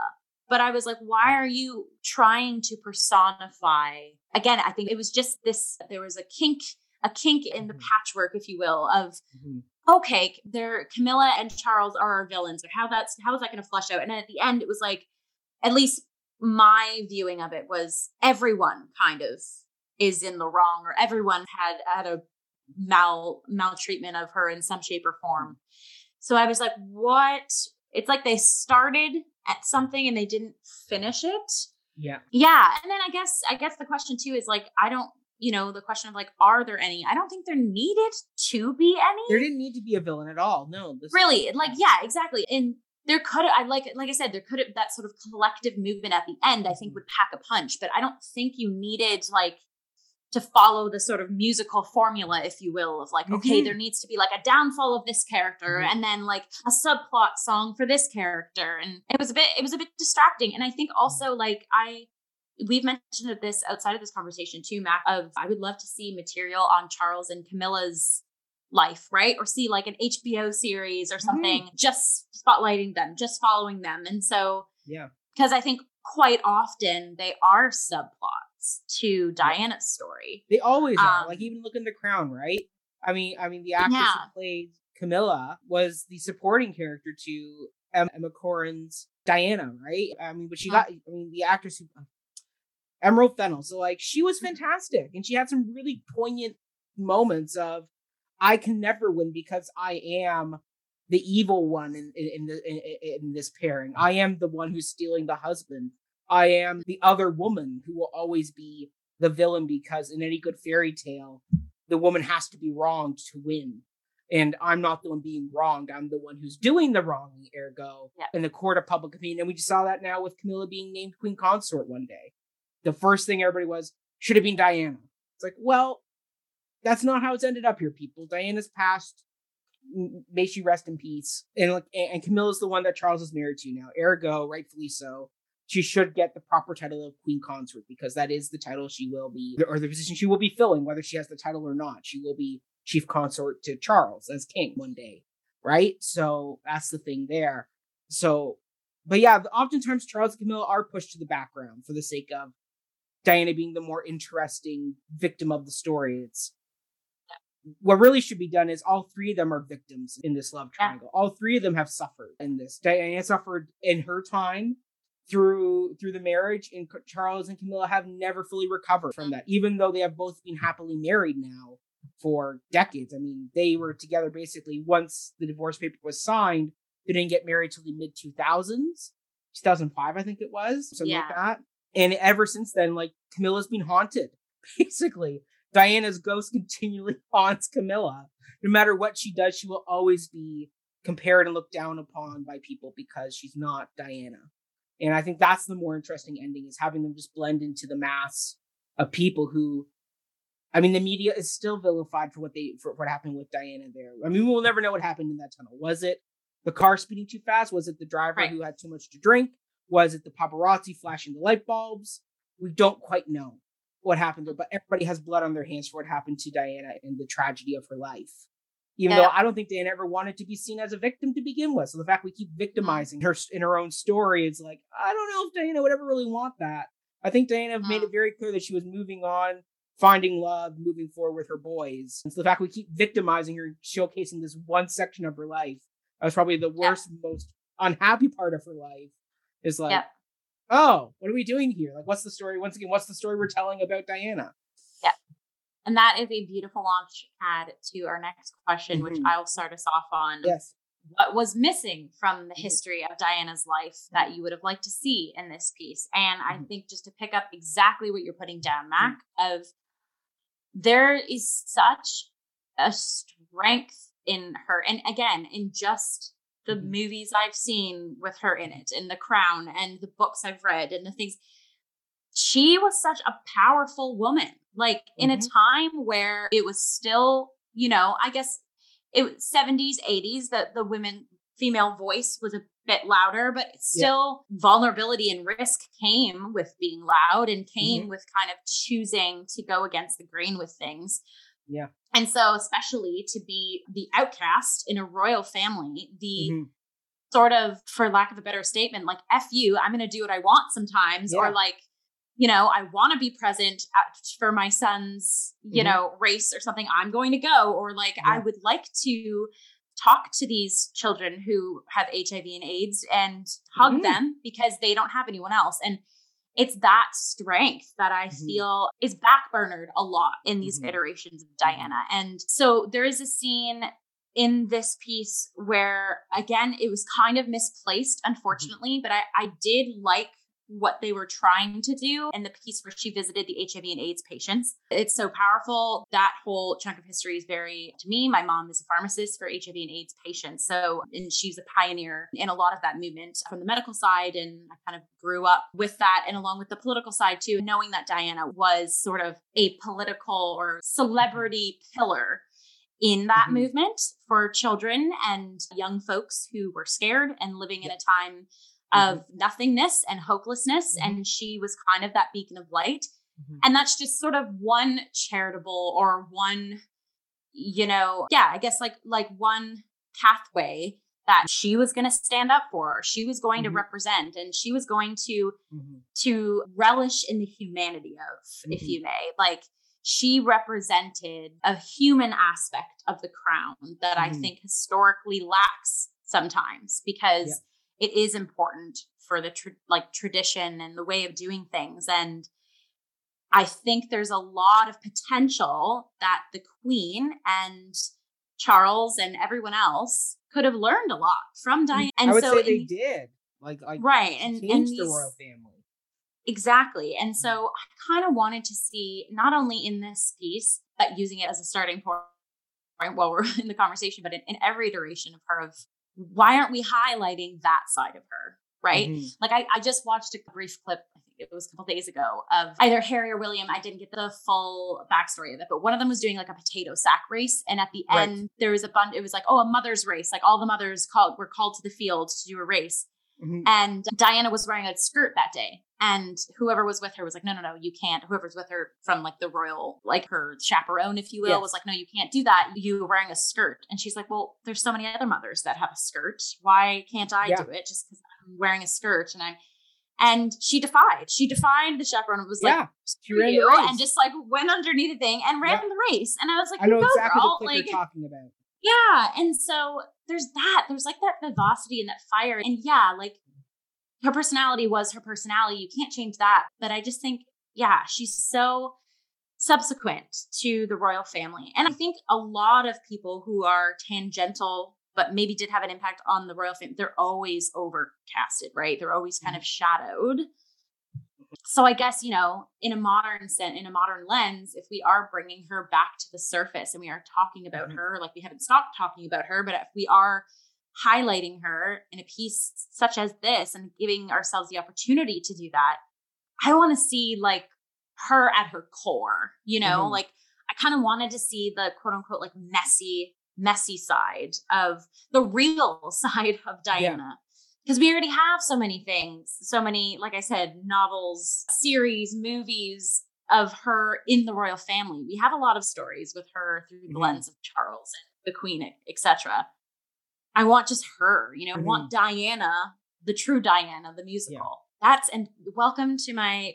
But I was like, why are you trying to personify? Again, I think it was just this. There was a kink, a kink in the mm-hmm. patchwork, if you will, of mm-hmm. okay, they're Camilla and Charles are our villains, or how that's how is that going to flush out? And at the end, it was like, at least my viewing of it was everyone kind of is in the wrong or everyone had had a mal maltreatment of her in some shape or form. So I was like, what? It's like they started at something and they didn't finish it. Yeah. Yeah. And then I guess I guess the question too is like, I don't, you know, the question of like, are there any? I don't think there needed to be any. There didn't need to be a villain at all. No. really. Like, yeah, exactly. And there could I like like I said, there could have that sort of collective movement at the end, I think mm-hmm. would pack a punch. But I don't think you needed like to follow the sort of musical formula, if you will, of like, mm-hmm. okay, there needs to be like a downfall of this character mm-hmm. and then like a subplot song for this character. And it was a bit, it was a bit distracting. And I think also like I, we've mentioned this outside of this conversation too, Mac, of I would love to see material on Charles and Camilla's life, right? Or see like an HBO series or something, mm-hmm. just spotlighting them, just following them. And so, yeah, because I think quite often they are subplots to Diana's story. They always um, are. Like um even look in The Crown, right? I mean, I mean, the actress yeah. who played Camilla was the supporting character to Emma, Corrin's Diana, right? I mean, but she got. I mean, the actress who uh, Emerald Fennell. So like, she was mm-hmm. fantastic, and she had some really poignant moments of, "I can never win because I am." The evil one in in, in, the, in, in this pairing. I am the one who's stealing the husband I am the other woman who will always be the villain because in any good fairy tale, the woman has to be wronged to win. And I'm not the one being wronged. I'm the one who's doing the wronging, ergo, yeah. in the court of public opinion. And we just saw that now with Camilla being named queen consort one day. The first thing everybody was, should have been Diana. It's like, well, that's not how it's ended up here, people. Diana's passed. May she rest in peace. And like, and Camilla's the one that Charles is married to now. Ergo, rightfully so, she should get the proper title of queen consort because that is the title she will be, or the position she will be filling, whether she has the title or not. She will be chief consort to Charles as king one day, right? So that's the thing there. So, but yeah, oftentimes Charles and Camilla are pushed to the background for the sake of Diana being the more interesting victim of the story. It's what really should be done is all three of them are victims in this love triangle. Yeah. All three of them have suffered in this. Diana suffered in her time through through the marriage, and Charles and Camilla have never fully recovered from that, even though they have both been happily married now for decades. I mean, they were together basically once the divorce paper was signed. They didn't get married till the mid 2000s, 2005, I think it was, something yeah. like that. And ever since then, like Camilla's been haunted, basically. Diana's ghost continually haunts Camilla. No matter what she does, she will always be compared and looked down upon by people because she's not Diana. And I think that's the more interesting ending is having them just blend into the mass of people who I mean, the media is still vilified for what they for what happened with Diana there. I mean, we'll never know what happened in that tunnel. Was it the car speeding too fast? Was it the driver right. who had too much to drink? Was it the paparazzi flashing the light bulbs? We don't quite know what happened there, but everybody has blood on their hands for what happened to Diana and the tragedy of her life. Even yeah. though I don't think Diana ever wanted to be seen as a victim to begin with. So the fact we keep mm-hmm. victimizing her in her own story is like, I don't know if Diana would ever really want that. I think Diana made mm-hmm. it very clear that she was moving on, finding love, moving forward with her boys. And so the fact we keep victimizing her, showcasing this one section of her life, that was probably the worst, yeah. most unhappy part of her life. Is like, yeah oh, what are we doing here? Like, what's the story? Once again, what's the story we're telling about Diana? Yeah. And that is a beautiful launch pad to our next question, mm-hmm. which I'll start us off on. Yes. What was missing from the mm-hmm. history of Diana's life that you would have liked to see in this piece? And mm-hmm. I think just to pick up exactly what you're putting down, Mac, mm-hmm. of there is such a strength in her. And again, in just the mm-hmm. movies I've seen with her in it, and The Crown, and the books I've read, and the things. She was such a powerful woman, like mm-hmm. in a mm-hmm. time where it was still, you know, I guess it was 70s, 80s, that the women female voice was a bit louder, but still yeah. vulnerability and risk came with being loud and came mm-hmm. with kind of choosing to go against the grain with things. Yeah. And so, especially to be the outcast in a royal family, the mm-hmm. sort of, for lack of a better statement, like, F you, I'm going to do what I want sometimes, yeah. or like, you know, I want to be present at, for my son's, you mm-hmm. know, race or something. I'm going to go, or like, yeah. I would like to talk to these children who have HIV and AIDS and hug mm-hmm. them because they don't have anyone else. And it's that strength that I mm-hmm. feel is backburnered a lot in these mm-hmm. iterations of mm-hmm. Diana. And so there is a scene in this piece where again it was kind of misplaced mm-hmm. unfortunately but I, I did like what they were trying to do and the piece where she visited the HIV and AIDS patients. It's so powerful. That whole chunk of history is very to me. My mom is a pharmacist for HIV and AIDS patients. So, and she's a pioneer in a lot of that movement from the medical side. And I kind of grew up with that and along with the political side too, knowing that Diana was sort of a political or celebrity pillar in that mm-hmm. movement for children and young folks who were scared and living in a time mm-hmm. of nothingness and hopelessness. Mm-hmm. And she was kind of that beacon of light. Mm-hmm. And that's just sort of one charitable or one, you know, yeah, I guess like like one pathway that she was going to stand up for she was going mm-hmm. to represent and she was going to mm-hmm. to relish in the humanity of mm-hmm. if you may like she represented a human aspect of the crown that i mm-hmm. think historically lacks sometimes because it is important for the tr- like tradition and the way of doing things and i think there's a lot of potential that the queen and charles and everyone else could have learned a lot from mm, diana and I would so say they did like, like right and, and the royal family Exactly. And so I kind of wanted to see not only in this piece, but using it as a starting point while we're in the conversation, but in, in every iteration of her of why aren't we highlighting that side of her? Right. Mm-hmm. Like I, I just watched a brief clip, I think it was a couple days ago, of either Harry or William. I didn't get the full backstory of it, but one of them was doing like a potato sack race. And at the right. end, there was a bunch, it was like, oh, a mother's race. Like all the mothers called were called to the field to do a race. Mm-hmm. And Diana was wearing a skirt that day. And whoever was with her was like, no, no, no, you can't. Whoever's with her from like the royal, like her chaperone, if you will, yes. was like, no, you can't do that. You're wearing a skirt. And she's like, well, there's so many other mothers that have a skirt. Why can't I yeah. do it just because I'm wearing a skirt? And I'm, and she defied. She defied the chaperone. It was like, yeah, she ran the race. and just like went underneath the thing and ran yeah. the race. And I was like, I know go, exactly girl. like, you're talking about. Yeah, and so there's that. There's like that vivacity and that fire, and yeah, like her personality was her personality. You can't change that. But I just think, yeah, she's so subsequent to the royal family. And I think a lot of people who are tangential, but maybe did have an impact on the royal family, they're always overcasted, right? They're always kind mm-hmm. of shadowed. So I guess, you know, in a modern sense, in a modern lens, if we are bringing her back to the surface and we are talking about mm-hmm. her, like we haven't stopped talking about her, but if we are highlighting her in a piece such as this and giving ourselves the opportunity to do that, I want to see like her at her core, you know, mm-hmm. like I kind of wanted to see the quote unquote like messy, messy side of the real side of Diana. Because we already have so many things, so many, like I said, novels, series, movies of her in the royal family. We have a lot of stories with her through the mm-hmm. lens of Charles and the Queen, etc. I want just her, you know, mm-hmm. I want. Diana, the true Diana, the musical. Yeah. That's and welcome to my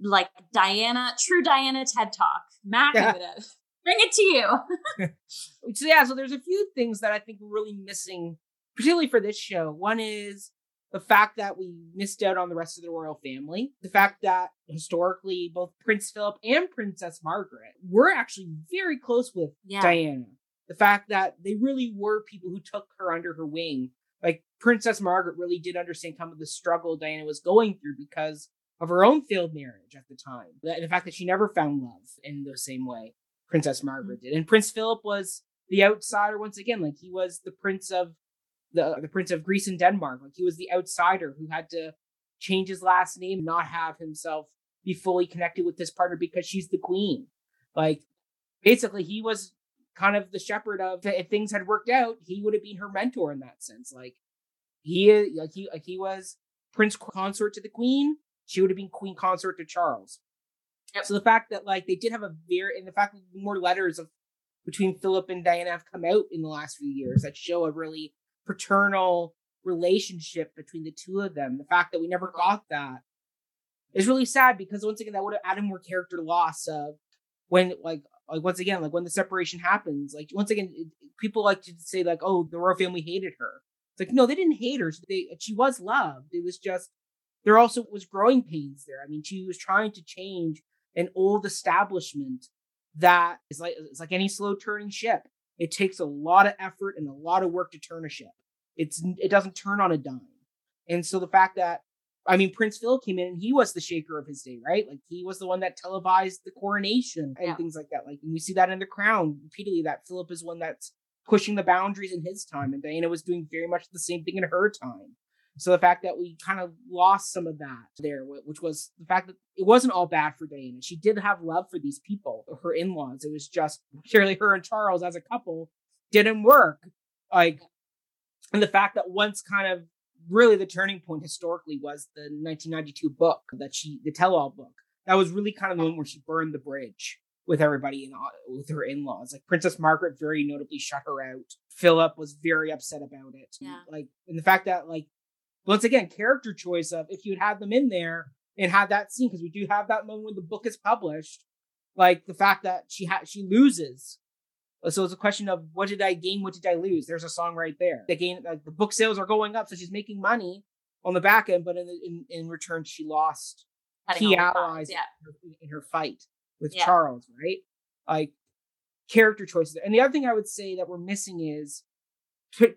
like Diana, true Diana TED Talk. Mac, yeah. bring it to you. so yeah, so there's a few things that I think we're really missing, particularly for this show. One is the fact that we missed out on the rest of the royal family, the fact that historically both Prince Philip and Princess Margaret were actually very close with yeah. Diana the fact that they really were people who took her under her wing. Like Princess Margaret really did understand some of the struggle Diana was going through because of her own failed marriage at the time. The, the fact that she never found love in the same way Princess Margaret mm. did. And Prince Philip was the outsider once again. Like he was the prince of the the prince of Greece and Denmark. Like he was the outsider who had to change his last name, not have himself be fully connected with this partner because she's the queen. Like basically he was kind of the shepherd of if things had worked out, he would have been her mentor in that sense. Like he like he like he was prince consort to the queen, she would have been queen consort to Charles. Yep. So the fact that like they did have a very and the fact that more letters of between Philip and Diana have come out in the last few years that show a really paternal relationship between the two of them. The fact that we never got that is really sad because once again that would have added more character loss of when like like once again, like when the separation happens, like once again, it, people like to say like, oh, the royal family hated her. It's like no, they didn't hate her. They uh, she was loved. It was just there also was growing pains there. I mean, she was trying to change an old establishment that is like it's like any slow turning ship. It takes a lot of effort and a lot of work to turn a ship. It's it doesn't turn on a dime. And so the fact that I mean, Prince Phil came in and he was the shaker of his day, right? Like he was the one that televised the coronation and yeah. things like that. Like we see that in The Crown repeatedly. That Philip is one that's pushing the boundaries in his time, and Diana was doing very much the same thing in her time. So the fact that we kind of lost some of that there, which was the fact that it wasn't all bad for Diana. She did have love for these people, her in-laws. It was just purely her and Charles as a couple didn't work. Like, and the fact that once kind of really the turning point historically was the 1992 book that she, the tell-all book. That was really kind of the one where she burned the bridge with everybody in uh, with her in-laws. Like Princess Margaret very notably shut her out. Philip was very upset about it. Yeah. Like and the fact that like once again character choice of if you'd had them in there and had that scene because we do have that moment when the book is published. Like the fact that she had she loses uh, so it's a question of what did I gain? What did I lose? There's a song right there. The gain, like the book sales are going up, so she's making money on the back end, but in in, in return, she lost key allies yeah. in, her, in, her, fight with yeah. Charles. Right, like character choices. And the other thing I would say that we're missing is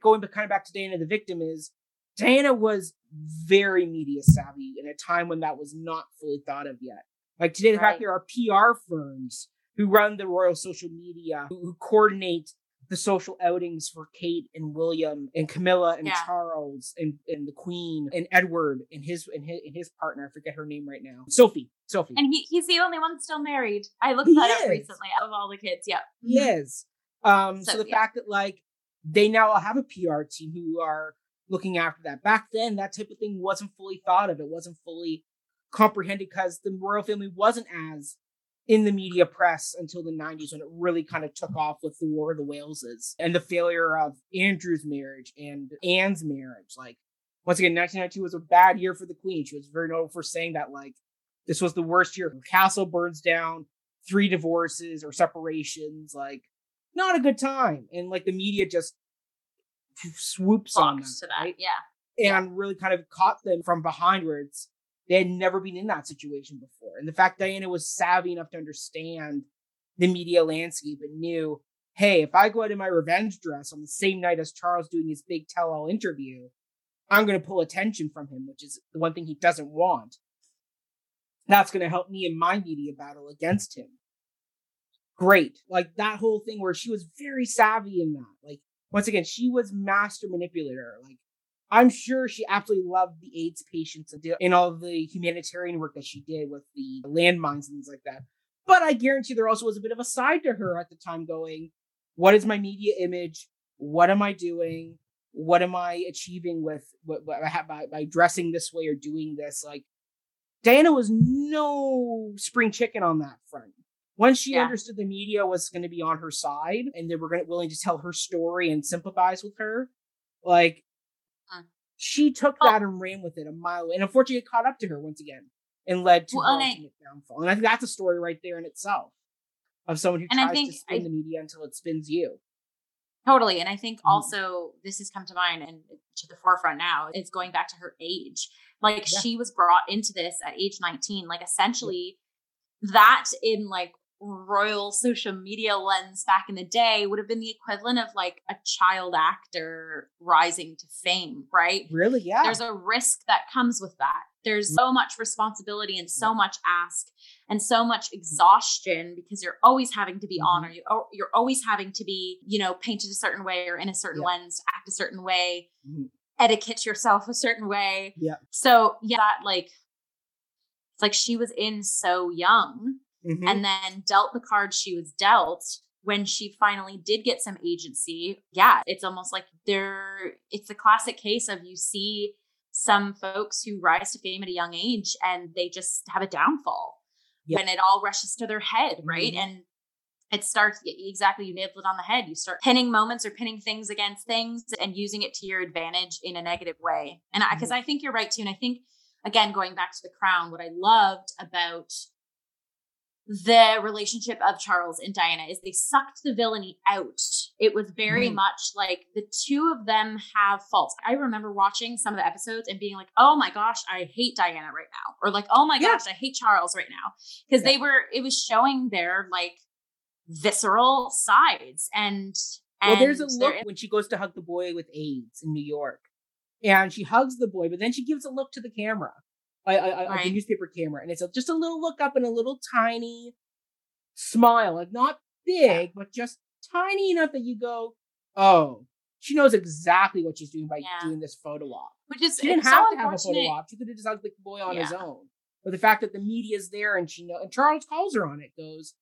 going to kind of back to Dana the victim is Diana was very media savvy in a time when that was not fully thought of yet. Like today, the right. fact there are PR firms who run the royal social media, who, who coordinate the social outings for Kate and William and Camilla and yeah. Charles and, and the Queen and Edward and his and his, and his partner. I forget her name right now. Sophie. Sophie. And he, he's the only one still married. I looked he that is. up recently of all the kids. Yeah. He is. Um, so, so the yeah. fact that like they now have a PR team who are looking after that. Back then, that type of thing wasn't fully thought of. It wasn't fully comprehended because the royal family wasn't as in the media press until the 90s when it really kind of took off with the War of the Waleses and the failure of Andrew's marriage and Anne's marriage. Like, once again, 1992 was a bad year for the Queen. She was very notable for saying that, like, this was the worst year. Her castle burns down, three divorces or separations, like, not a good time. And, like, the media just swoops on them. to that, right? yeah. And yeah. really kind of caught them from behind where it's they had never been in that situation before. And the fact Diana was savvy enough to understand the media landscape and knew, hey, if I go out in my revenge dress on the same night as Charles doing his big tell all interview, I'm going to pull attention from him, which is the one thing he doesn't want. That's going to help me in my media battle against him. Great. Like that whole thing where she was very savvy in that. Like, once again, she was master manipulator. Like, I'm sure she absolutely loved the AIDS patients and all the humanitarian work that she did with the landmines and things like that. But I guarantee there also was a bit of a side to her at the time going, what is my media image? What am I doing? What am I achieving with what, what I have by, by dressing this way or doing this? Like Diana was no spring chicken on that front. Once she yeah. understood the media was going to be on her side and they were to willing to tell her story and sympathize with her, like she took oh. that and ran with it a mile away. And unfortunately, it caught up to her once again and led to well, her ultimate I, downfall. And I think that's a story right there in itself of someone who tries to spin I, the media until it spins you. Totally. And I think mm-hmm. also this has come to mind and to the forefront now. It's going back to her age. Like yeah. she was brought into this at age 19. Like essentially yeah. that in like royal social media lens back in the day would have been the equivalent of like a child actor rising to fame, right? Really? Yeah. There's a risk that comes with that. There's mm. so much responsibility and so much ask and so much exhaustion because you're always having to be mm-hmm. on or you, you're always having to be, you know, painted a certain way or in a certain yeah. lens, act a certain way, mm-hmm. etiquette yourself a certain way. Yeah. So, yeah, that like it's like she was in so young mm-hmm. and then dealt the cards she was dealt when she finally did get some agency yeah it's almost like there it's the classic case of you see some folks who rise to fame at a young age and they just have a downfall yep. when it all rushes to their head right mm-hmm. and it starts exactly you nailed it on the head you start pinning moments or pinning things against things and using it to your advantage in a negative way and I because mm-hmm. I, I think you're right too and i think again going back to the crown what i loved about the relationship of Charles and Diana is they sucked the villainy out. It was very mm. much like the two of them have faults. I remember watching some of the episodes and being like, "Oh my gosh, I hate Diana right now," or like, "Oh my yeah. gosh, I hate Charles right now," because yeah. they were. It was showing their like visceral sides and. and well, there's a look when she goes to hug the boy with AIDS in New York, and she hugs the boy, but then she gives a look to the camera a, a, right. a newspaper camera, and it's a, just a little look up and a little tiny smile, like not big, but just tiny enough that you go, "Oh, she knows exactly what she's doing by yeah. doing this photo op." Which is she didn't have so to have a photo op; she could have just hugged the boy on yeah. his own. But the fact that the media is there and she know, and Charles calls her on it, goes,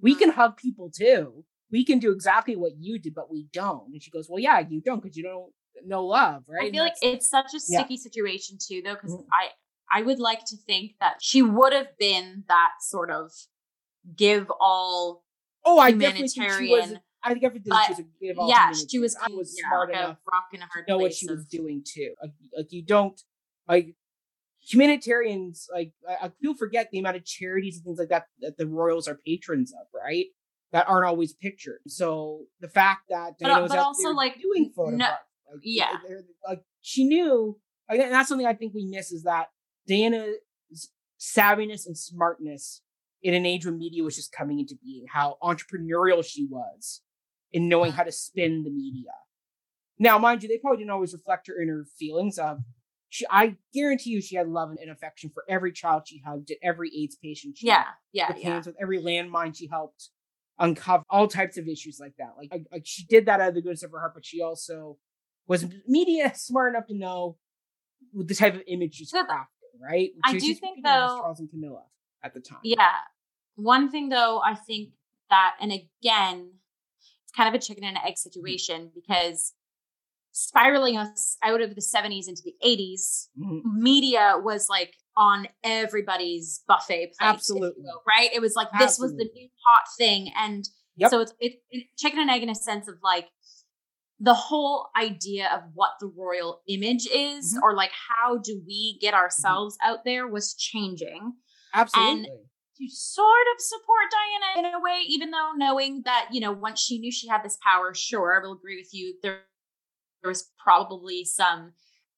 "We can mm. hug people too. We can do exactly what you did, but we don't." And she goes, "Well, yeah, you don't because you don't." No love, right? I feel like it's such a sticky yeah. situation too, though, because mm-hmm. I I would like to think that she would have been that sort of give all. Oh, I definitely think she was. I definitely think she was a give all. Yeah, she was. I was yeah, smart like enough a hard to know what she of... was doing too. Like, like you don't like humanitarians. Like I, people forget the amount of charities and things like that that the royals are patrons of, right? That aren't always pictured. So the fact that Diana but, uh, was but also like doing photographs, no, like, yeah, like she knew. Like, and that's something I think we miss is that Diana's savviness and smartness in an age when media was just coming into being, how entrepreneurial she was in knowing how to spin the media. Now, mind you, they probably didn't always reflect her inner feelings of. She, I guarantee you, she had love and affection for every child she hugged, every AIDS patient. She yeah, yeah, with yeah. hands with every landmine she helped uncover all types of issues like that. Like, like she did that out of the goodness of her heart, but she also was media smart enough to know the type of image she's crafting, right? I do think though Charles and Camilla at the time. Yeah. One thing though, I think that, and again, it's kind of a chicken and egg situation because spiraling us out of the 70s into the 80s, mm-hmm. media was like on everybody's buffet plate, Absolutely. Will, right? It was like Absolutely. this was the new hot thing. And yep. so it's it, it, chicken and egg in a sense of like the whole idea of what the royal image is mm-hmm. or like how do we get mm-hmm. ourselves mm-hmm. out there was changing. Absolutely. And to sort of support Diana in a way, even though knowing that, you know, once she knew she had this power, sure, I will agree with you. There, there was probably some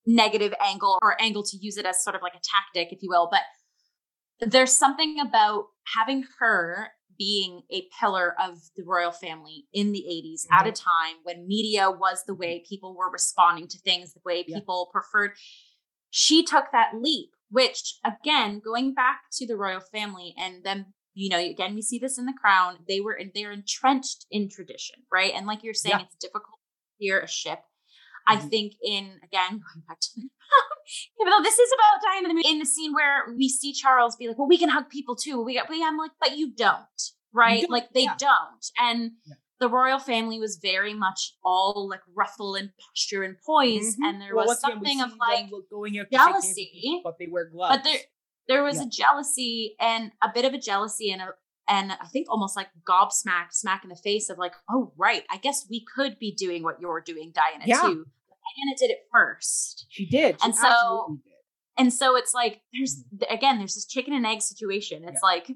negative angle or angle to use it as sort of like a tactic, if you will. But there's something about having her being a pillar of the royal family in the 80s mm-hmm. at a time when media was the way people were responding to things, the way people yeah. preferred. She took that leap, which again, going back to the royal family and then you know, again, we see this in the crown. They were they're entrenched in tradition, right? And like you're saying, yeah. it's difficult to steer a ship I mm-hmm. think in again going back to even though this is about Diana in the scene where we see Charles be like, "Well, we can hug people too." We got, we I'm like, but you don't, right? You like they yeah. don't, and yeah. the royal family was very much all like ruffle and posture and poise, mm-hmm. and there well, was something of like going out jealousy, people, but they wear gloves. But there there was yeah. a jealousy and a bit of a jealousy and a and I think almost like gobsmacked, smack in the face of like, oh right, I guess we could be doing what you're doing, Diana, yeah. too. Diana did it first. She did. She and so did. and so it's like there's again there's this chicken and egg situation. It's yeah. like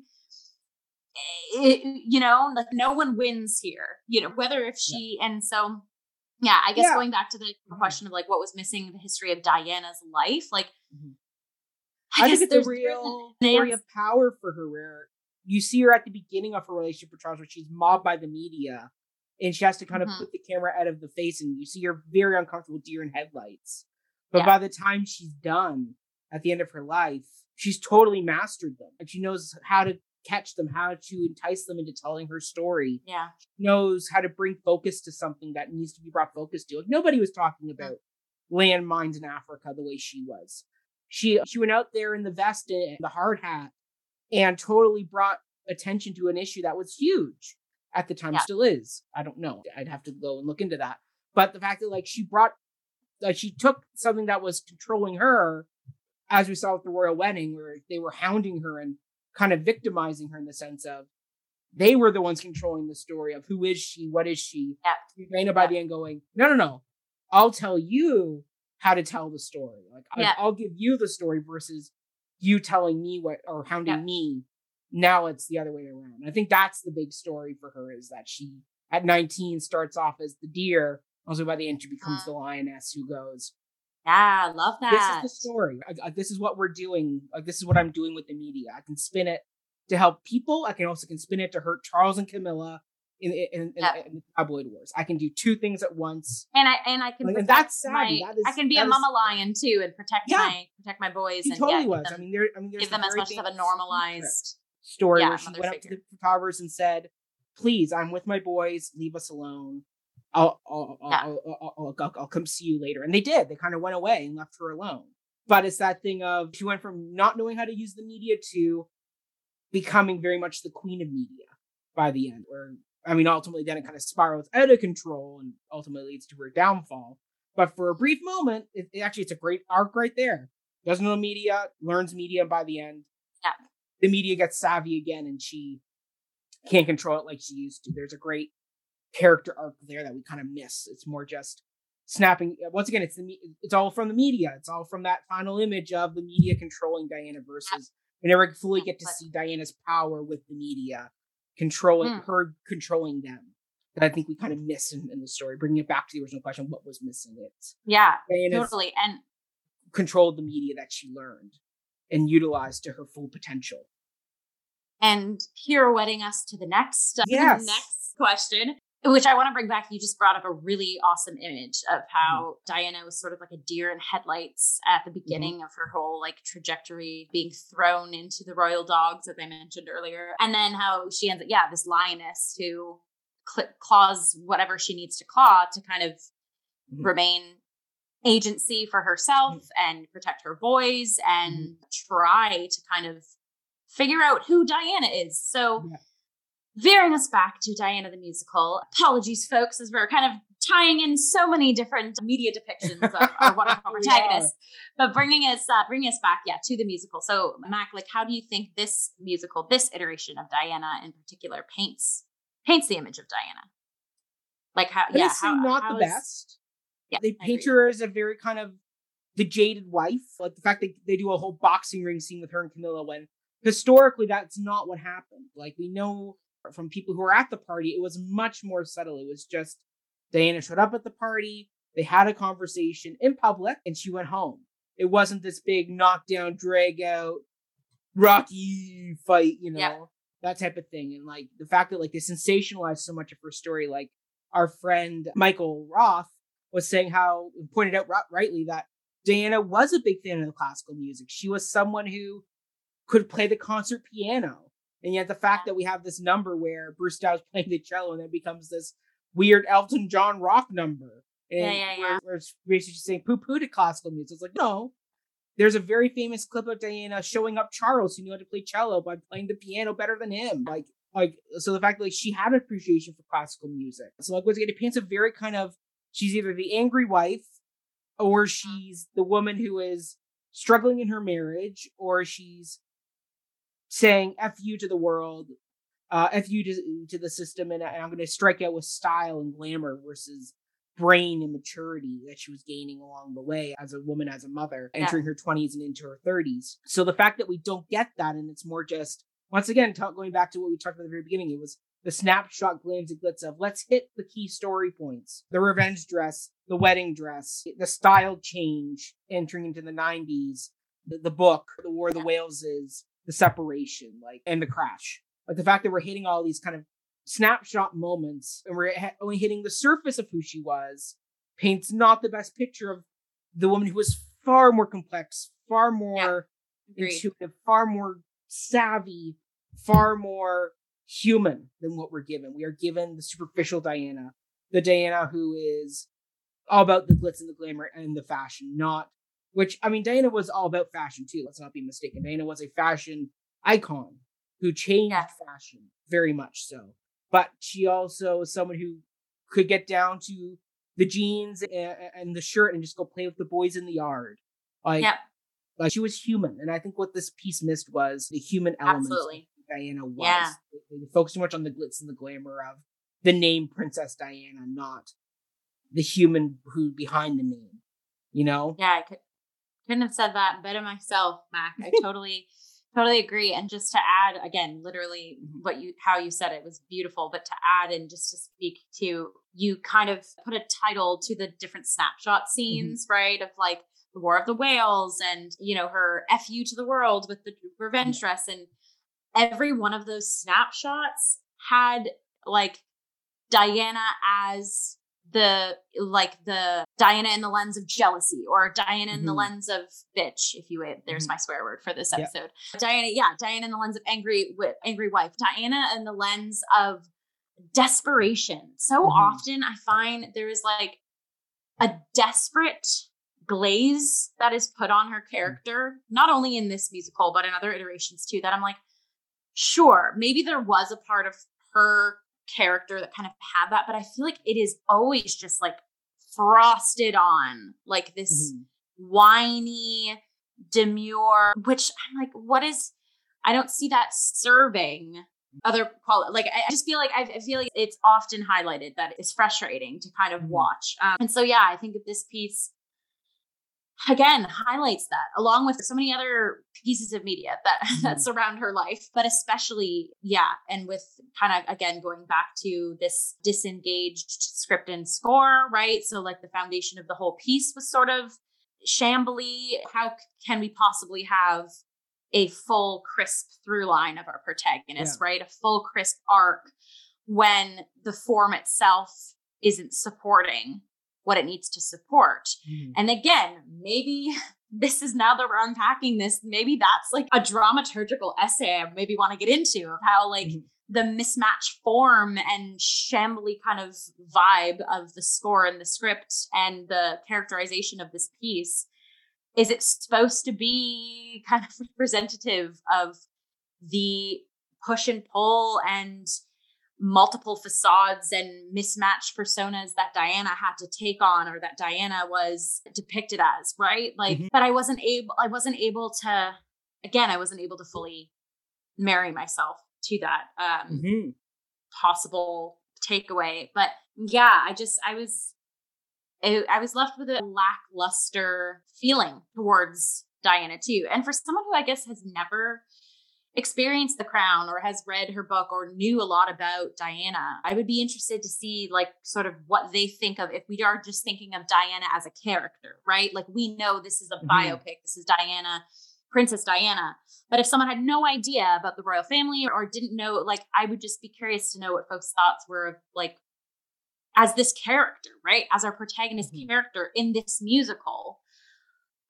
it, you know, like no one wins here. You know, whether if she yeah. and so yeah, I guess yeah. going back to the mm-hmm. question of like what was missing in the history of Diana's life, like mm-hmm. I, I guess think it's a real story of power for her where you see her at the beginning of her relationship with Charles where she's mobbed by the media and she has to kind of mm-hmm. put the camera out of the face and you see her very uncomfortable deer in headlights but yeah. by the time she's done at the end of her life she's totally mastered them and she knows how to catch them how to entice them into telling her story yeah she knows how to bring focus to something that needs to be brought focus to like nobody was talking mm. about mm-hmm. landmines in africa the way she was she she went out there in the vest and the hard hat and totally brought attention to an issue that was huge at the time yeah. still is. I don't know. I'd have to go and look into that. But the fact that like she brought like she took something that was controlling her, as we saw with the royal wedding, where they were hounding her and kind of victimizing her in the sense of they were the ones controlling the story of who is she, what is she. Yeah. Raina by yeah. the end going, no, no, no. I'll tell you how to tell the story. Like yeah. I, will give you the story versus you telling me what or hounding yeah. me now it's the other way around. I think that's the big story for her is that she at 19 starts off as the deer. Also by the end she becomes uh, the lioness who goes. Yeah, love that. This is the story. I, I, this is what we're doing. Like this is what I'm doing with the media. I can spin it to help people. I can also can spin it to hurt Charles and Camilla in in, in, yep. in, the tabloid wars. I can do two things at once. And I and I can like, and that's sad. My, that is, I can be a mama is, lion too and protect yeah, my protect my boys. He and totally yeah, was. Them, I mean, there. I mean, give them as much of a normalized story yeah, where she went figure. up to the photographers and said, "Please, I'm with my boys. Leave us alone. I'll I'll yeah. I'll, I'll, I'll, I'll, I'll come see you later." And they did. They kind of went away and left her alone. But it's that thing of she went from not knowing how to use the media to becoming very much the queen of media by the end. Where I mean, ultimately, then it kind of spirals out of control and ultimately leads to her downfall. But for a brief moment, it, it actually it's a great arc right there. Doesn't know media, learns media, by the end, the media gets savvy again and she can't control it like she used to. There's a great character arc there that we kind of miss. It's more just snapping. Once again, it's the it's all from the media. It's all from that final image of the media controlling Diana versus we never fully get to see Diana's power with the media controlling mm. her controlling them. That I think we kind of miss in, in, the story. Bringing it back to the original question, what was missing? It yeah, Diana's totally, and controlled the media that she learned and utilized to her full potential. And pirouetting us to the next, uh, yes. next question. which I want to bring back. You just brought up a really awesome image of how mm-hmm. Diana was sort of like a deer in headlights at the mm-hmm. beginning mm-hmm. of her whole like trajectory, being thrown into the royal dogs, as I mentioned earlier, and then how she ends up, yeah, this lioness who cl- claws whatever she needs to claw to kind of mm-hmm. remain agency for herself mm-hmm. and protect her boys and mm-hmm. try to kind of figure out who Diana is. So. Yeah veering us back to Diana the musical. Apologies, folks, as we're kind of tying in so many different media depictions of, of one of our protagonists, but bringing us uh, bringing us back, yeah, to the musical. So, Mac, like, how do you think this musical, this iteration of Diana in particular, paints paints the image of Diana? Like, how? yeah, how, not how the is, best. Yeah, they paint her as a very kind of the jaded wife. Like the fact that they do a whole boxing ring scene with her and Camilla when historically that's not what happened. Like we know from people who were at the party, it was much more subtle. It was just Diana showed up at the party, they had a conversation in public, and she went home. It wasn't this big knockdown, drag out, rocky fight, you know, yeah. that type of thing. And like the fact that like they sensationalized so much of her story, like our friend Michael Roth was saying how pointed out rightly that Diana was a big fan of the classical music. She was someone who could play the concert piano and yet the fact that we have this number where Bruce Dow's playing the cello and it becomes this weird Elton John rock number. And yeah, yeah, yeah. Where, it's basically saying poo poo to classical music. It's like, no. There's a very famous clip of Diana showing up Charles who knew how to play cello by playing the piano better than him. Like, like so the fact that like she had an appreciation for classical music. So like again, it paints a very kind of she's either the angry wife or she's the woman who is struggling in her marriage or she's saying "f you" to the world, uh, "f you" to, to the system, and, and I'm going to strike out with style and glamour versus brain and maturity that she was gaining along the way as a woman, as a mother, entering yeah. her 20s and into her 30s. So the fact that we don't get that, and it's more just once again talk, going back to what we talked about at the very beginning, it was the snapshot glams and glitz of let's hit the key story points the revenge dress the wedding dress the style change entering into the 90s the, the book the war of the Wales is the separation, like, and the crash. Like the fact that we're hitting all these kind of snapshot moments and we're ha- only hitting the surface of who she was paints not the best picture of the woman who was far more complex, far more yeah, intuitive, far more savvy, far more human than what we're given. We are given the superficial Diana, the Diana who is all about the glitz and the glamour and the fashion, not which I mean, Diana was all about fashion too. Let's not be mistaken. Diana was a fashion icon who changed yeah. fashion very much so. But she also was someone who could get down to the jeans and, and the shirt and just go play with the boys in the yard. Like, yeah. like she was human. And I think what this piece missed was the human element. Absolutely. Diana was. Yeah. They, too much on the glitz and the glamour of the name Princess Diana, not the human who behind the name. You know? Yeah, I could couldn't have said that better myself, Mac. I totally, totally agree. And just to add again, literally mm-hmm. what you how you said it was beautiful, but to add and just to speak to you kind of put a title to the different snapshot mm-hmm. scenes, mm-hmm. right? Of like the War of the Wales and you know her "fu" to the world with the revenge mm-hmm. dress, and every one of those snapshots had like Diana as the like the Diana in the lens of jealousy or Diana in mm-hmm. the lens of bitch, if you would. There's mm-hmm. my swear word for this episode. Yeah. Diana, yeah, Diana in the lens of angry angry wife. Diana in the lens of desperation. So mm-hmm. often I find there is like a desperate glaze that is put on her mm-hmm. character, not only in this musical, but in other iterations too, that I'm like, sure, maybe there was a part of her character that kind of had that, but I feel like it is always just like frosted on, like this mm-hmm. whiny, demure, which I'm like, what is, I don't see that serving other quality. Like, I just feel like, I feel like it's often highlighted that it's frustrating to kind of mm-hmm. watch. Um, and so, yeah, I think that this piece again highlights that along with so many other pieces of media that mm-hmm. that surround her life but especially yeah and with kind of again going back to this disengaged script and score right so like the foundation of the whole piece was sort of shambly how can we possibly have a full crisp through line of our protagonist yeah. right a full crisp arc when the form itself isn't supporting what it needs to support. Mm. And again, maybe this is now that we're unpacking this, maybe that's like a dramaturgical essay I maybe want to get into of how like mm. the mismatched form and shambly kind of vibe of the score and the script and the characterization of this piece. Is it supposed to be kind of representative of the push and pull and multiple facades and mismatched personas that Diana had to take on or that Diana was depicted as, right? Like mm-hmm. but I wasn't able I wasn't able to again, I wasn't able to fully marry myself to that um mm-hmm. possible takeaway. But yeah, I just I was I was left with a lackluster feeling towards Diana too. And for someone who I guess has never experienced the crown or has read her book or knew a lot about Diana, I would be interested to see like sort of what they think of if we are just thinking of Diana as a character, right? Like we know this is a mm-hmm. biopic, this is Diana, Princess Diana. But if someone had no idea about the royal family or didn't know, like I would just be curious to know what folks' thoughts were of like as this character, right? As our protagonist mm-hmm. character in this musical.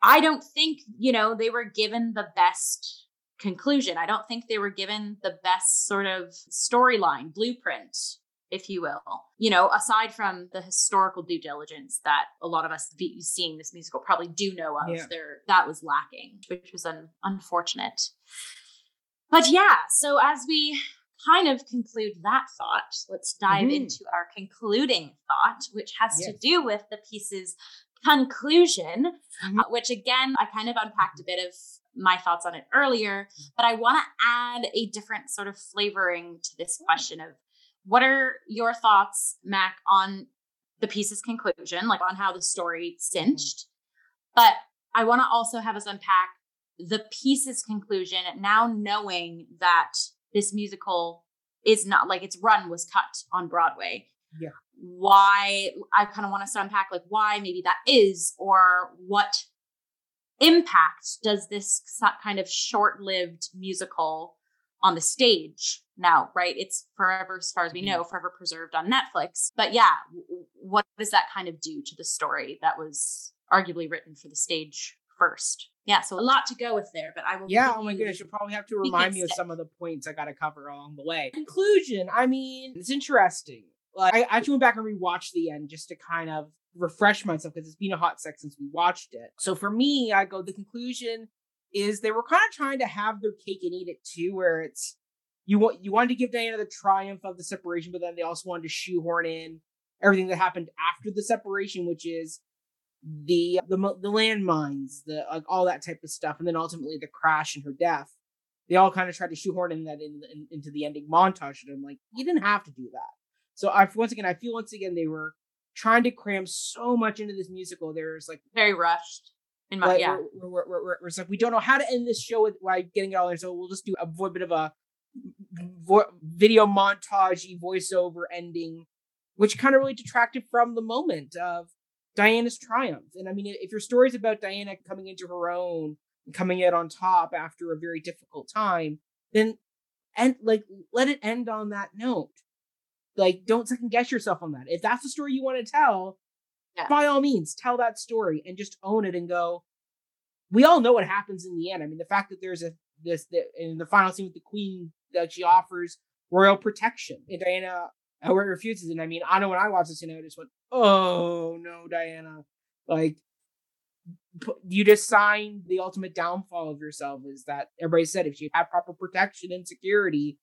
I don't think, you know, they were given the best conclusion. I don't think they were given the best sort of storyline, blueprint, if you will. You know, aside from the historical due diligence that a lot of us seeing this musical probably do know of, yeah. there that was lacking, which was un- unfortunate. But yeah, so as we kind of conclude that thought, let's dive mm-hmm. into our concluding thought, which has yes. to do with the piece's conclusion, mm-hmm. uh, which again, I kind of unpacked a bit of my thoughts on it earlier, mm-hmm. but I want to add a different sort of flavoring to this question of what are your thoughts, Mac, on the piece's conclusion, like on how the story mm-hmm. cinched? But I want to also have us unpack the piece's conclusion now knowing that this musical is not like its run was cut on Broadway. Yeah. Why I kind of want us to unpack like why maybe that is or what impact does this kind of short-lived musical on the stage now right? It's forever as far as we know mm-hmm. forever preserved on netflix. But yeah what does that kind of do to the story that was arguably written for the stage first? Yeah so a lot to go with there but i will yeah oh my goodness you'll probably have to remind me of some of the points i got to cover along the way. Conclusion i mean it's interesting. Like i actually went back and rewatched the end just to kind of refresh myself because it's been a hot sec since we watched it. So for me, I go the conclusion is they were kind of trying to have their cake and eat it too, where it's you want you wanted to give Diana the triumph of the separation, but then they also wanted to shoehorn in everything that happened after the separation, which is the the the landmines, the like all that type of stuff, and then ultimately the crash and her death. They all kind of tried to shoehorn in that in, in into the ending montage, and I'm like, you didn't have to do that. So I once again, I feel once again they were trying to cram so much into this musical. There's like very rushed. In my like, yeah, we're, we're, we're, we're, it's like we don't know how to end this show with by getting it all in, so we'll just do a, a bit of a vo- video montage voiceover ending, which kind of really detracted from the moment of Diana's triumph. And I mean, if your story's about Diana coming into her own and coming out on top after a very difficult time, then and like let it end on that note like don't second guess yourself on that. If that's the story you want to tell, yeah. by all means, tell that story and just own it and go. We all know what happens in the end. I mean, the fact that there's a this that in the final scene with the queen that she offers royal protection and Diana uh, Howard refuses. And I mean, I know when I watched this, you know, I just went, "Oh no, Diana!" Like you just signed the ultimate downfall of yourself. Is that everybody said if she had proper protection and security,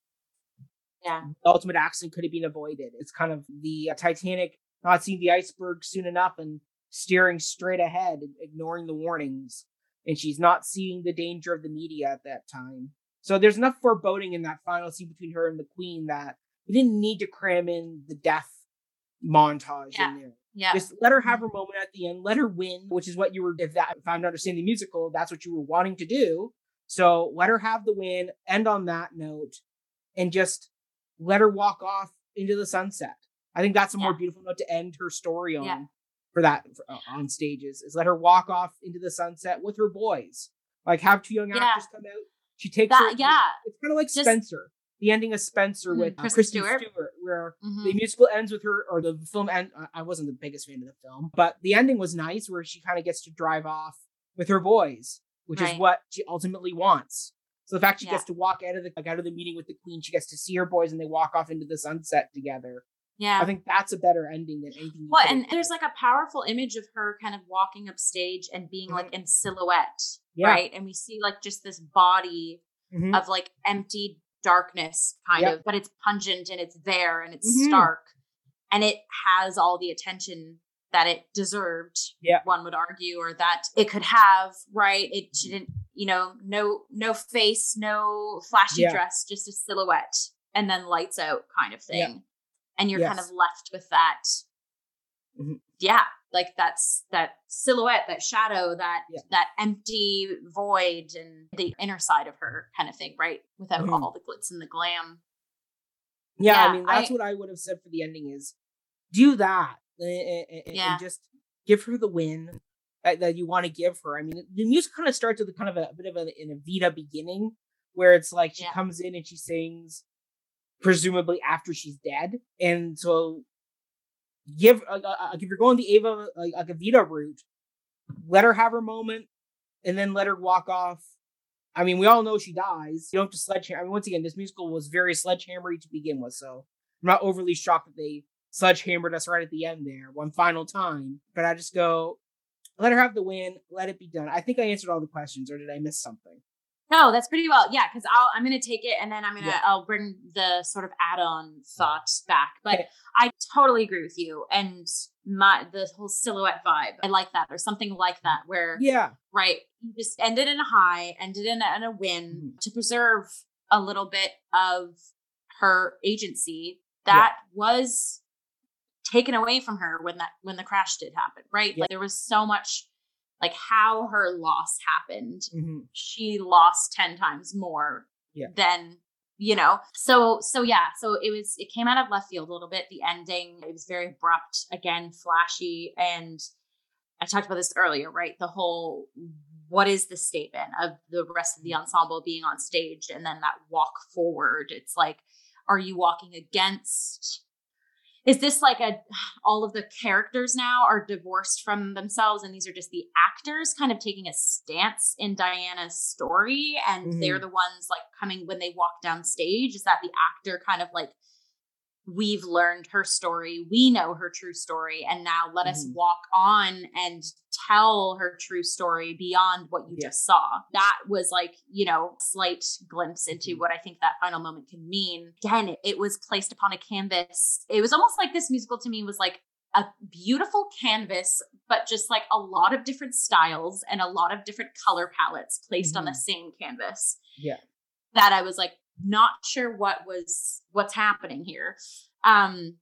yeah. The ultimate accident could have been avoided. It's kind of the uh, Titanic not seeing the iceberg soon enough and steering straight ahead, ignoring the warnings. And she's not seeing the danger of the media at that time. So there's enough foreboding in that final scene between her and the queen that we didn't need to cram in the death montage yeah. in there. Yeah. Just let her have her moment at the end. Let her win, which is what you were, if that, if I'm understanding the musical, that's what you were wanting to do. So let her have the win, end on that note, and just let her walk off into the sunset. I think that's a yeah. more beautiful note to end her story on yeah. for that for, uh, on stages is let her walk off into the sunset with her boys. Like have two young actors come out. She takes that, her, yeah. It's kind of like Just, Spencer. the ending of Spencer Mhm, with uh, Kristen Stewart. Stewart, where Mhm. the musical ends with her, or the film end. I- I wasn't the biggest fan of the film, but the ending was nice, where she kind of gets to drive off with her boys, which is what she ultimately wants. So the fact she Yeah. gets to walk out of the like out of the meeting with the queen, she gets to see her boys, and they walk off into the sunset together. Yeah. I think that's a better ending than anything. Well, and there's like a powerful image of her kind of walking up stage and being like in silhouette, Mm-hmm. Yeah. right? And we see like just this body Mhm. of like empty darkness, kind Yep. of, but it's pungent and it's there and it's Mhm. stark, and it has all the attention that it deserved. Yeah. one would argue, or that it could have. Right? It didn't, you know, no no face, no flashy Yeah. dress, just a silhouette, and then lights out kind of thing. Yeah. And you're kind of left with that Mhm. yeah like that's that silhouette that shadow that Yeah. that empty void and the inner side of her kind of thing right without Mhm. all the glitz and the glam Yeah, Yeah, I mean that's I- what I would have said for the ending is do that and, and- and just give her the win that, that you want to give her. I mean, the music kind of starts with a kind of a, bit of a, an Evita beginning where it's like she Yeah. comes in and she sings presumably after she's dead, and so give uh, uh, uh, if you're going the Ava like, like Evita route, let her have her moment and then let her walk off. I mean, we all know she dies. You don't have to sledgehammer. I mean, once again, this musical was very sledgehammery to begin with, so I'm not overly shocked that they sledgehammered us right at the end there, one final time. But I just go, let her have the win, let it be done. I think I answered all the questions, or did I miss something? no that's pretty well yeah because i'll i'm gonna take it and then i'm gonna Yeah. i'll bring the sort of add-on thoughts back but Okay. i totally agree with you and my the whole silhouette vibe i like that or something like that where Yeah, right you just ended in a high ended in a, in a win mm-hmm. to preserve a little bit of her agency that was taken away from her when that when the crash did happen right Yeah. like there was so much like how her loss happened Mhm. she lost 10 times more Yeah. than you know so so yeah so it was it came out of left field a little bit the ending it was very abrupt again flashy and i talked about this earlier right the whole what is the statement of the rest of the ensemble being on stage and then that walk forward it's like are you walking against is this like a all of the characters now are divorced from themselves and these are just the actors kind of taking a stance in diana's story and they're mm-hmm. the ones like coming when they walk down stage? Is that the actor kind of like we've learned her story we know her true story and now let us Mhm. walk on and tell her true story beyond what you Yeah. just saw that was like you know slight glimpse into what i think that final moment can mean again it, it was placed upon a canvas it was almost like this musical to me was like a beautiful canvas but just like a lot of different styles and a lot of different color palettes placed on the Mhm. same canvas Yeah. that i was like not sure what was what's happening here. Um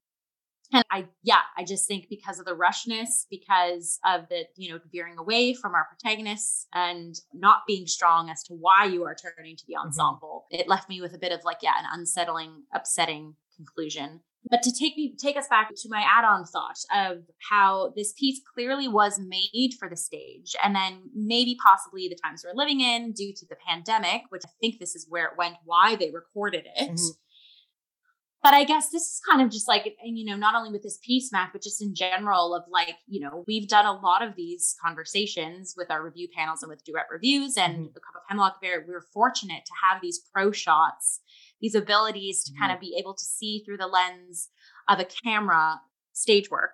and i yeah i just think because of the rushness because of the you know veering away from our protagonists and not being strong as to why you are turning to the ensemble it left me with a bit of like yeah an unsettling upsetting conclusion but to take me take us back to my add-on thought of how this piece clearly was made for the stage and then maybe possibly the times we're living in due to the pandemic which i think this is where it went why they recorded it Mhm. but I guess this is kind of just like, and you know, not only with this piece, Mac, but just in general of like, you know, we've done a lot of these conversations with our review panels and with duet reviews and Mhm. a cup of hemlock bear. We're fortunate to have these pro shots, these abilities to kind of be able to see through the lens of a camera stage work.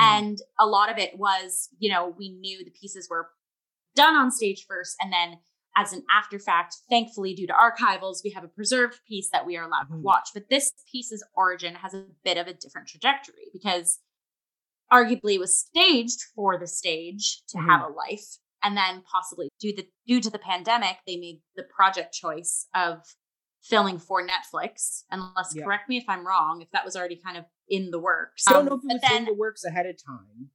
Mhm. And a lot of it was, you know, we knew the pieces were done on stage first and then as an after fact, thankfully, due to archivals, we have a preserved piece that we are allowed to Mhm. watch. But this piece's origin has a bit of a different trajectory because arguably it was staged for the stage to have a life. And then possibly due the due to the pandemic, they made the project choice of filming for Netflix. Unless Yeah. correct me if I'm wrong, if that was already kind of in the works. I don't Um, know if it was then in the works ahead of time.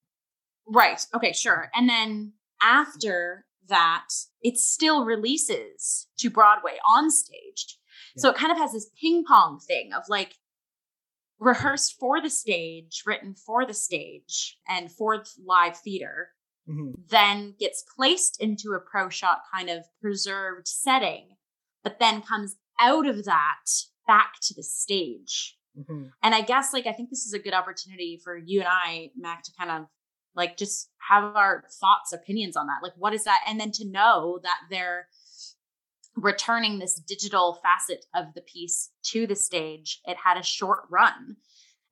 Right. Okay, sure. And then after that, it still releases to Broadway on stage. So it kind of has this ping pong thing of like rehearsed for the stage, written for the stage, and for live theater, Mhm. then gets placed into a pro shot kind of preserved setting, but then comes out of that back to the stage. Mm-hmm. And I guess like I think this is a good opportunity for you and I, Mac, to kind of like just have our thoughts, opinions on that. Like, what is that? And then to know that they're returning this digital facet of the piece to the stage. It had a short run.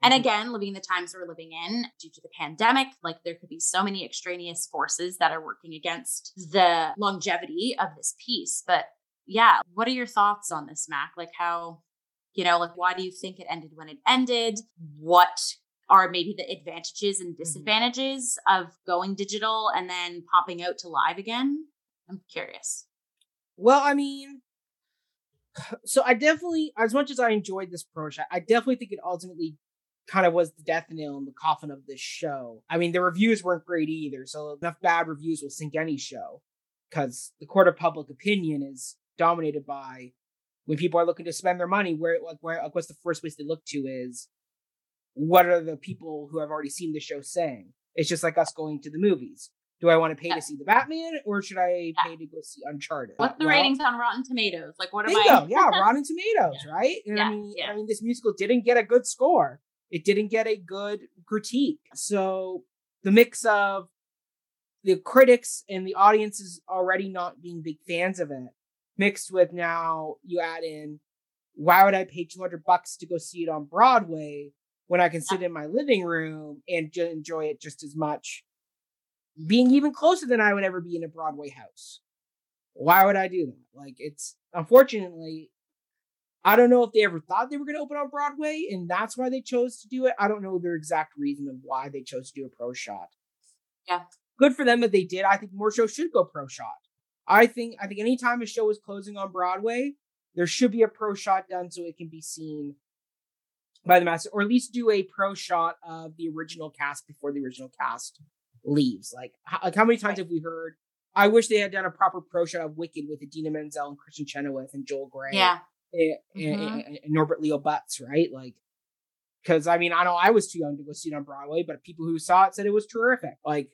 And mm-hmm. again, living the times we're living in due to the pandemic, like there could be so many extraneous forces that are working against the longevity of this piece. But yeah, what are your thoughts on this, Mac? Like, how, you know, like, why do you think it ended when it ended? What are maybe the advantages and mm-hmm. disadvantages mm-hmm. of going digital and then popping out to live again? I'm curious. Well, I mean, so I definitely, as much as I enjoyed this pro shot, I definitely think it ultimately kind of was the death nail in the coffin of this show. I mean, the reviews weren't great either, so enough bad reviews will sink any show because the court of public opinion is dominated by when people are looking to spend their money. Where like where like, what's the first place they look to is what are the people who have already seen the show saying? It's just like us going to the movies. Do I want to pay yeah. to see the Batman or should I yeah. pay to go see Uncharted? What's the well, ratings on Rotten Tomatoes? Like what am. I? yeah, Rotten Tomatoes, yeah. right? And I mean, I mean, this musical didn't get a good score. It didn't get a good critique. So the mix of the critics and the audiences already not being big fans of it, mixed with now you add in, why would I pay 200 bucks to go see it on Broadway when I can sit in my living room and enjoy it just as much being even closer than I would ever be in a Broadway house. Why would I do that? Like, it's unfortunately, I don't know if they ever thought they were going to open on Broadway and that's why they chose to do it. I don't know their exact reason of why they chose to do a pro shot. Yeah. Good for them that they did. I think more shows should go pro shot. I think I think anytime a show is closing on Broadway, there should be a pro shot done so it can be seen by the masses, or at least do a pro shot of the original cast before the original cast leaves. Like, how, like how many times have we heard? I wish they had done a proper pro shot of Wicked with Idina Menzel and Kristin Chenoweth and Joel Grey. Yeah. And, mm-hmm. and, and, Norbert Leo Butz, right? Like, because I mean, I know I was too young to go see it on Broadway, but people who saw it said it was terrific. Like,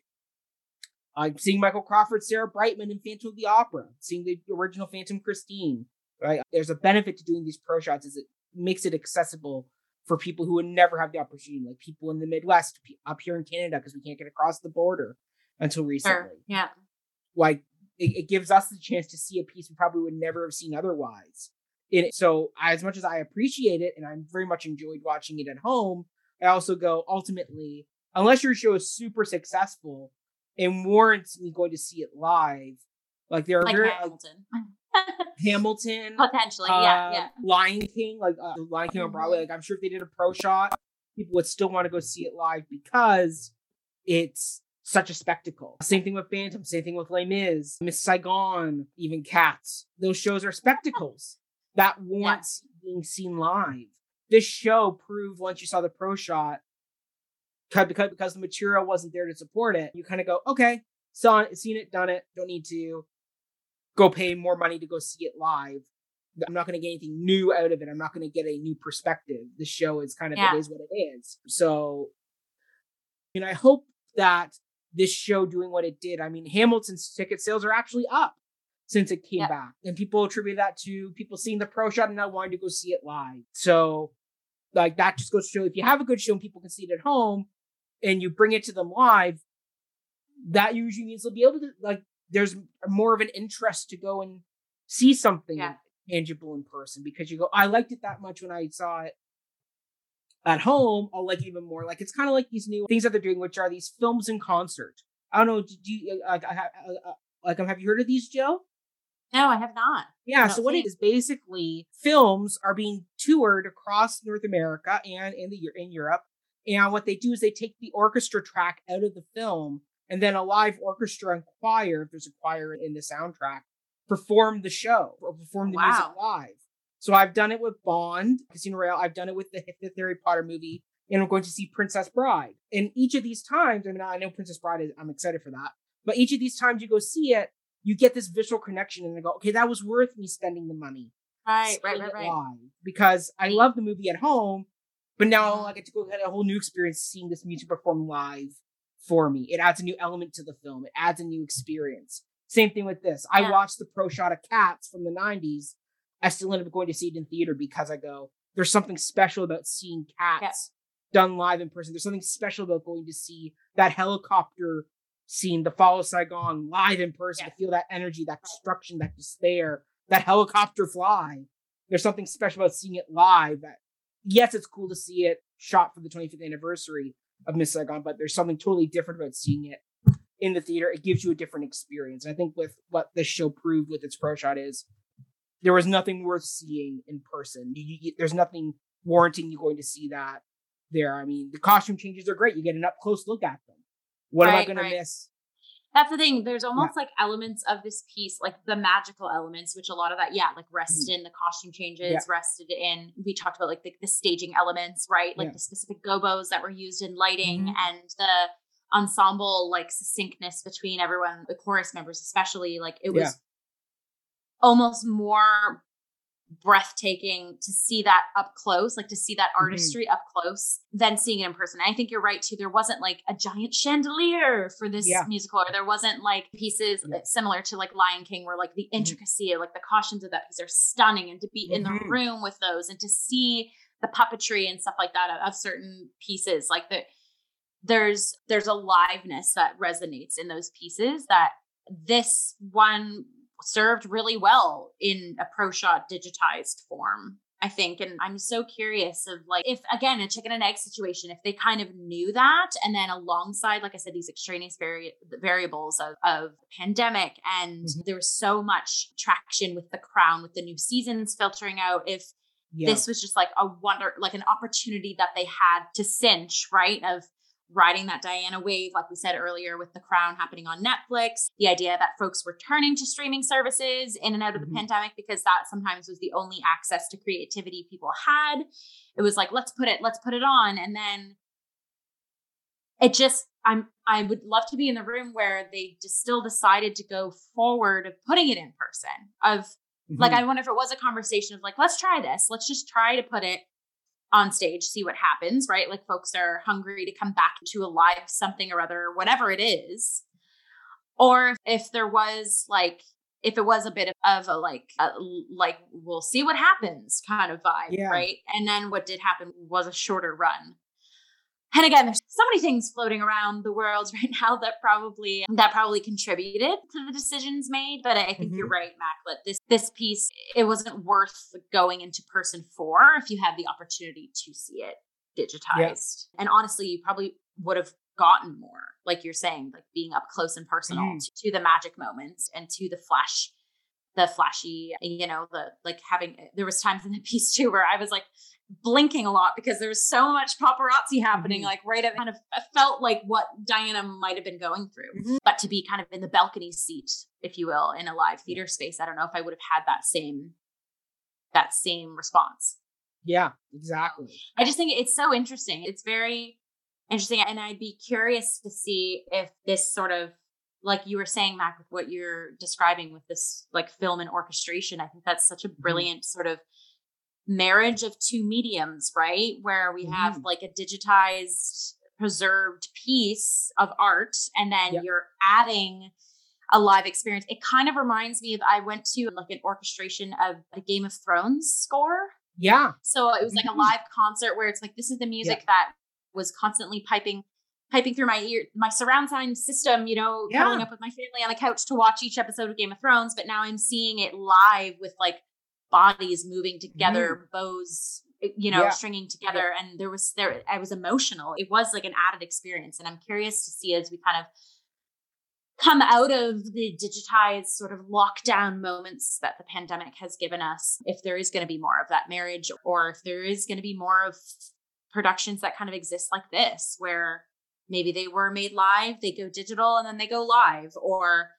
I'm seeing Michael Crawford, Sarah Brightman, in Phantom of the Opera, seeing the original Phantom Christine. Right? There's a benefit to doing these pro shots, is it makes it accessible for people who would never have the opportunity, like people in the Midwest, up here in Canada, because we can't get across the border until recently. Sure. Yeah. Like it, it, gives us the chance to see a piece we probably would never have seen otherwise. And so, as much as I appreciate it, and I very much enjoyed watching it at home, I also go ultimately, unless your show is super successful and warrants me going to see it live, like there are like very Hamilton. Hamilton, potentially, uh, yeah, yeah. Lion King, like uh, Lion King on Broadway. Like I'm sure if they did a pro shot, people would still want to go see it live because it's such a spectacle. Same thing with Phantom. Same thing with Les Mis, Miss Saigon, even Cats. Those shows are spectacles that want yeah. being seen live. This show proved once you saw the pro shot, because because the material wasn't there to support it, you kind of go, okay, saw it, seen it, done it, don't need to go pay more money to go see it live. I'm not going to get anything new out of it. I'm not going to get a new perspective. The show is kind of yeah. it is what it is. So, and I hope that this show doing what it did. I mean, Hamilton's ticket sales are actually up since it came yeah. back, and people attribute that to people seeing the pro shot and now wanting to go see it live. So, like that just goes to show if you have a good show and people can see it at home, and you bring it to them live, that usually means they'll be able to like there's more of an interest to go and see something yeah. tangible in person because you go, I liked it that much when I saw it at home. I'll like it even more. Like it's kind of like these new things that they're doing, which are these films in concert. I don't know. Did you like? Uh, uh, like, have you heard of these, Joe? No, I have not. Yeah. So what it is basically, films are being toured across North America and in the year in Europe, and what they do is they take the orchestra track out of the film and then a live orchestra and choir, if there's a choir in the soundtrack, perform the show or perform the wow. music live. So I've done it with Bond, Casino Royale. I've done it with the fifth Harry Potter movie, and I'm going to see Princess Bride. And each of these times, I mean, I know Princess Bride is, I'm excited for that. But each of these times you go see it, you get this visual connection, and I go, okay, that was worth me spending the money. Right, right, right, right. Live. Because I love the movie at home, but now I get to go get a whole new experience seeing this music perform live for me. It adds a new element to the film. It adds a new experience. Same thing with this. I watched the pro shot of Cats from the 90s I still end up going to see it in theater because I go, there's something special about seeing cats yeah. done live in person. There's something special about going to see that helicopter scene, the Fall of Saigon live in person, yeah. to feel that energy, that destruction, that despair, that helicopter fly. There's something special about seeing it live. That yes, it's cool to see it shot for the 25th anniversary of Miss Saigon, but there's something totally different about seeing it in the theater. It gives you a different experience. And I think with what this show proved with its pro shot is there was nothing worth seeing in person. You, you, there's nothing warranting you going to see that there. I mean, the costume changes are great. You get an up close look at them. What right, am I going right. to miss? That's the thing. There's almost yeah. like elements of this piece, like the magical elements, which a lot of that, yeah, like rested mm. in the costume changes, yeah. rested in. We talked about like the, the staging elements, right? Like yeah. the specific gobos that were used in lighting mm-hmm. and the ensemble like succinctness between everyone, the chorus members especially. Like it was almost more breathtaking to see that up close, like to see that mm-hmm. artistry mm-hmm. up close than seeing it in person. And I think you're right too. There wasn't like a giant chandelier for this yeah. musical, or there wasn't like pieces yeah. similar to like Lion King, where like the mm-hmm. intricacy, mm-hmm. like the cautions of that piece are stunning, and to be mm-hmm. in the mm-hmm. room with those and to see the puppetry and stuff like that of, of certain pieces, like the there's there's a liveness that resonates in those pieces that this one served really well in a pro shot digitized form. I think. And I'm so curious of like, if again, a chicken and egg situation, if they kind of knew that, and then alongside, like I said, these extraneous vari- variables of, of pandemic, and mm-hmm. there was so much traction with the crown, with the new seasons filtering out, if yeah. this was just like a wonder, like an opportunity that they had to cinch, right? Of riding that Diana wave, like we said earlier, with The Crown happening on Netflix, the idea that folks were turning to streaming services in and out of the mm-hmm. pandemic because that sometimes was the only access to creativity people had. It was like, let's put it, let's put it on. And then it just, I'm, I would love to be in the room where they just still decided to go forward of putting it in person. Of mm-hmm. like, I wonder if it was a conversation of like, let's try this. Let's just try to put it on stage, see what happens, right? Like folks are hungry to come back to a live something or other, whatever it is. Or if there was like, if it was a bit of a like, a, like we'll see what happens kind of vibe, yeah. right? And then what did happen was a shorter run and again there's so many things floating around the world right now that probably that probably contributed to the decisions made but i think mm-hmm. you're right maclet this this piece it wasn't worth going into person for if you had the opportunity to see it digitized yeah. and honestly you probably would have gotten more like you're saying like being up close and personal mm-hmm. to, to the magic moments and to the flash the flashy you know the like having there was times in the piece too where i was like blinking a lot because there was so much paparazzi happening, mm-hmm. like right at kind of felt like what Diana might have been going through. Mm-hmm. But to be kind of in the balcony seat, if you will, in a live theater space, I don't know if I would have had that same that same response. Yeah, exactly. I just think it's so interesting. It's very interesting. And I'd be curious to see if this sort of like you were saying, Mac, with what you're describing with this like film and orchestration, I think that's such a mm-hmm. brilliant mm-hmm. sort of marriage of two mediums, right? Where we have mm. like a digitized, preserved piece of art, and then yep. you're adding a live experience. It kind of reminds me of I went to like an orchestration of the Game of Thrones score. Yeah. So it was like mm-hmm. a live concert where it's like this is the music yeah. that was constantly piping piping through my ear my surround sound system, you know, yeah. cuddling up with my family on the couch to watch each episode of Game of Thrones, but now I'm seeing it live with like bodies moving together, mm. bows, eh, you know, yeah. stringing together. Yeah. And there was there, I was emotional. It was like an added experience. And I'm curious to see as we kind of come out of the digitized sort of lockdown moments that the pandemic has given us, if there is going to be more of that marriage or if there is going to be more of productions that kind of exist like this, where maybe they were made live, they go digital and then they go live, or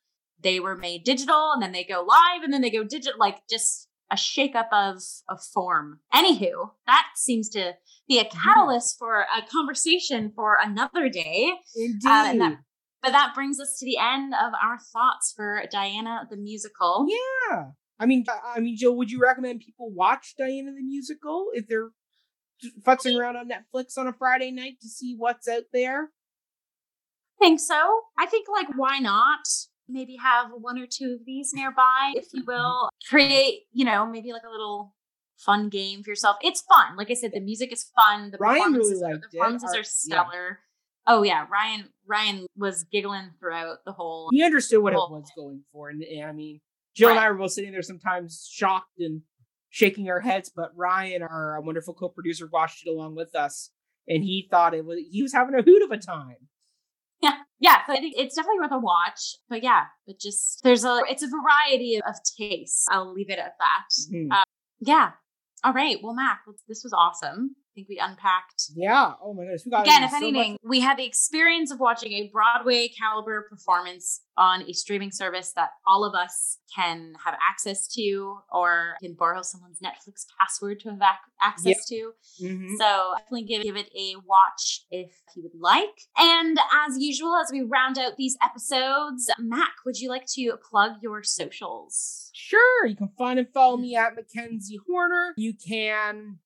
they were made digital and then they go live and then they go digital, like just a shakeup of of form. Anywho, that seems to be a catalyst for a conversation for another day. Indeed. Uh, that, but that brings us to the end of our thoughts for Diana the musical. Yeah. I mean, I mean, Jill, would you recommend people watch Diana the musical if they're futzing around on Netflix on a Friday night to see what's out there? I think so. I think like why not? Maybe have one or two of these nearby, if you will. Create, you know, maybe like a little fun game for yourself. It's fun. Like I said, the music is fun. The Ryan performances, really are, the performances it. are stellar. Oh yeah, Ryan Ryan was giggling throughout the whole He understood what it was going for, and, and I mean, Jill and I were both sitting there sometimes shocked and shaking our heads, but Ryan, our uh, wonderful co-producer, watched it along with us, and he thought it was he was having a hoot of a time. Yeah, yeah. So I think it's definitely worth a watch. But yeah, but just there's a it's a variety of tastes. I'll leave it at that. Mhm. Uh, Yeah. All right. Well, Mac, this was awesome. Think we unpacked. yeah. Oh my goodness. We got Again, if so much- anything, we had the experience of watching a Broadway caliber performance on a streaming service that all of us can have access to or can borrow someone's Netflix password to have ac- access to. Mhm. So definitely give, give it a watch if you would like. And as usual, as we round out these episodes, Mac, would you like to plug your socials? Sure, you can find and follow me at Mackenzie Horner. You can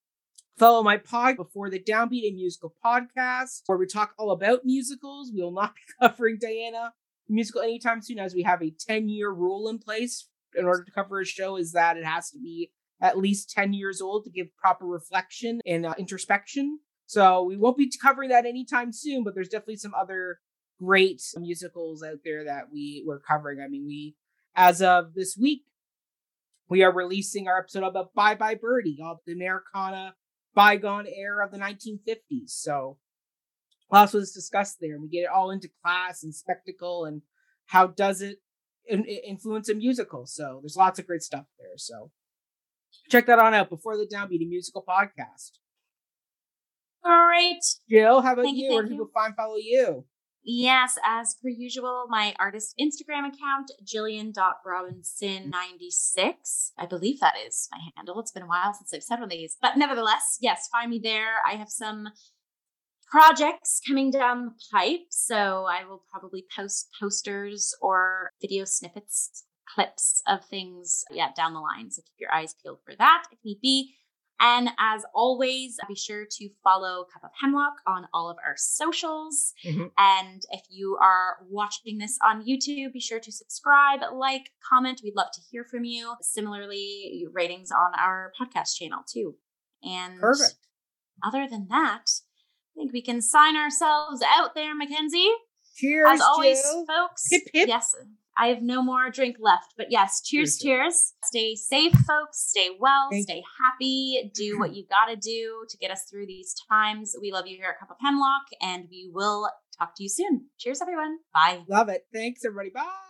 follow my pod before the Downbeat a musical podcast, where we talk all about musicals. We will not be covering Diana musical anytime soon, as we have a 10 year rule in place in order to cover a show, is that it has to be at least 10 years old to give proper reflection and uh, introspection. So we won't be covering that anytime soon, but there's definitely some other great musicals out there that we were covering. I mean, we, as of this week, we are releasing our episode about Bye Bye Birdie, all the Americana bygone era of the 1950s. So lots was discussed there, and we get it all into class and spectacle and how does it in- in- influence a musical. So there's lots of great stuff there. So check that on out before the Downbeat a musical podcast. All right. Jill, how about Thank you, you? Where do you. people find follow you? Yes, as per usual, my artist Instagram account, Jillian.robinson96. I believe that is my handle. It's been a while since I've said one of these. But nevertheless, yes, find me there. I have some projects coming down the pipe. So I will probably post posters or video snippets, clips of things, yeah, down the line. So keep your eyes peeled for that if need be. And as always, be sure to follow Cup of Hemlock on all of our socials. Mhm. And if you are watching this on YouTube, be sure to subscribe, like, comment. We'd love to hear from you. Similarly, ratings on our podcast channel too. And Perfect. other than that, I think we can sign ourselves out there, Mackenzie. Cheers, As always, Jill. folks. Hip, hip. Yes, I have no more drink left, but yes, cheers, cheers. Stay safe, folks. Stay well, Thank stay happy. Do what you got to do to get us through these times. We love you here at Cup of Hemlock, and we will talk to you soon. Cheers, everyone. Bye. Love it. Thanks, everybody. Bye.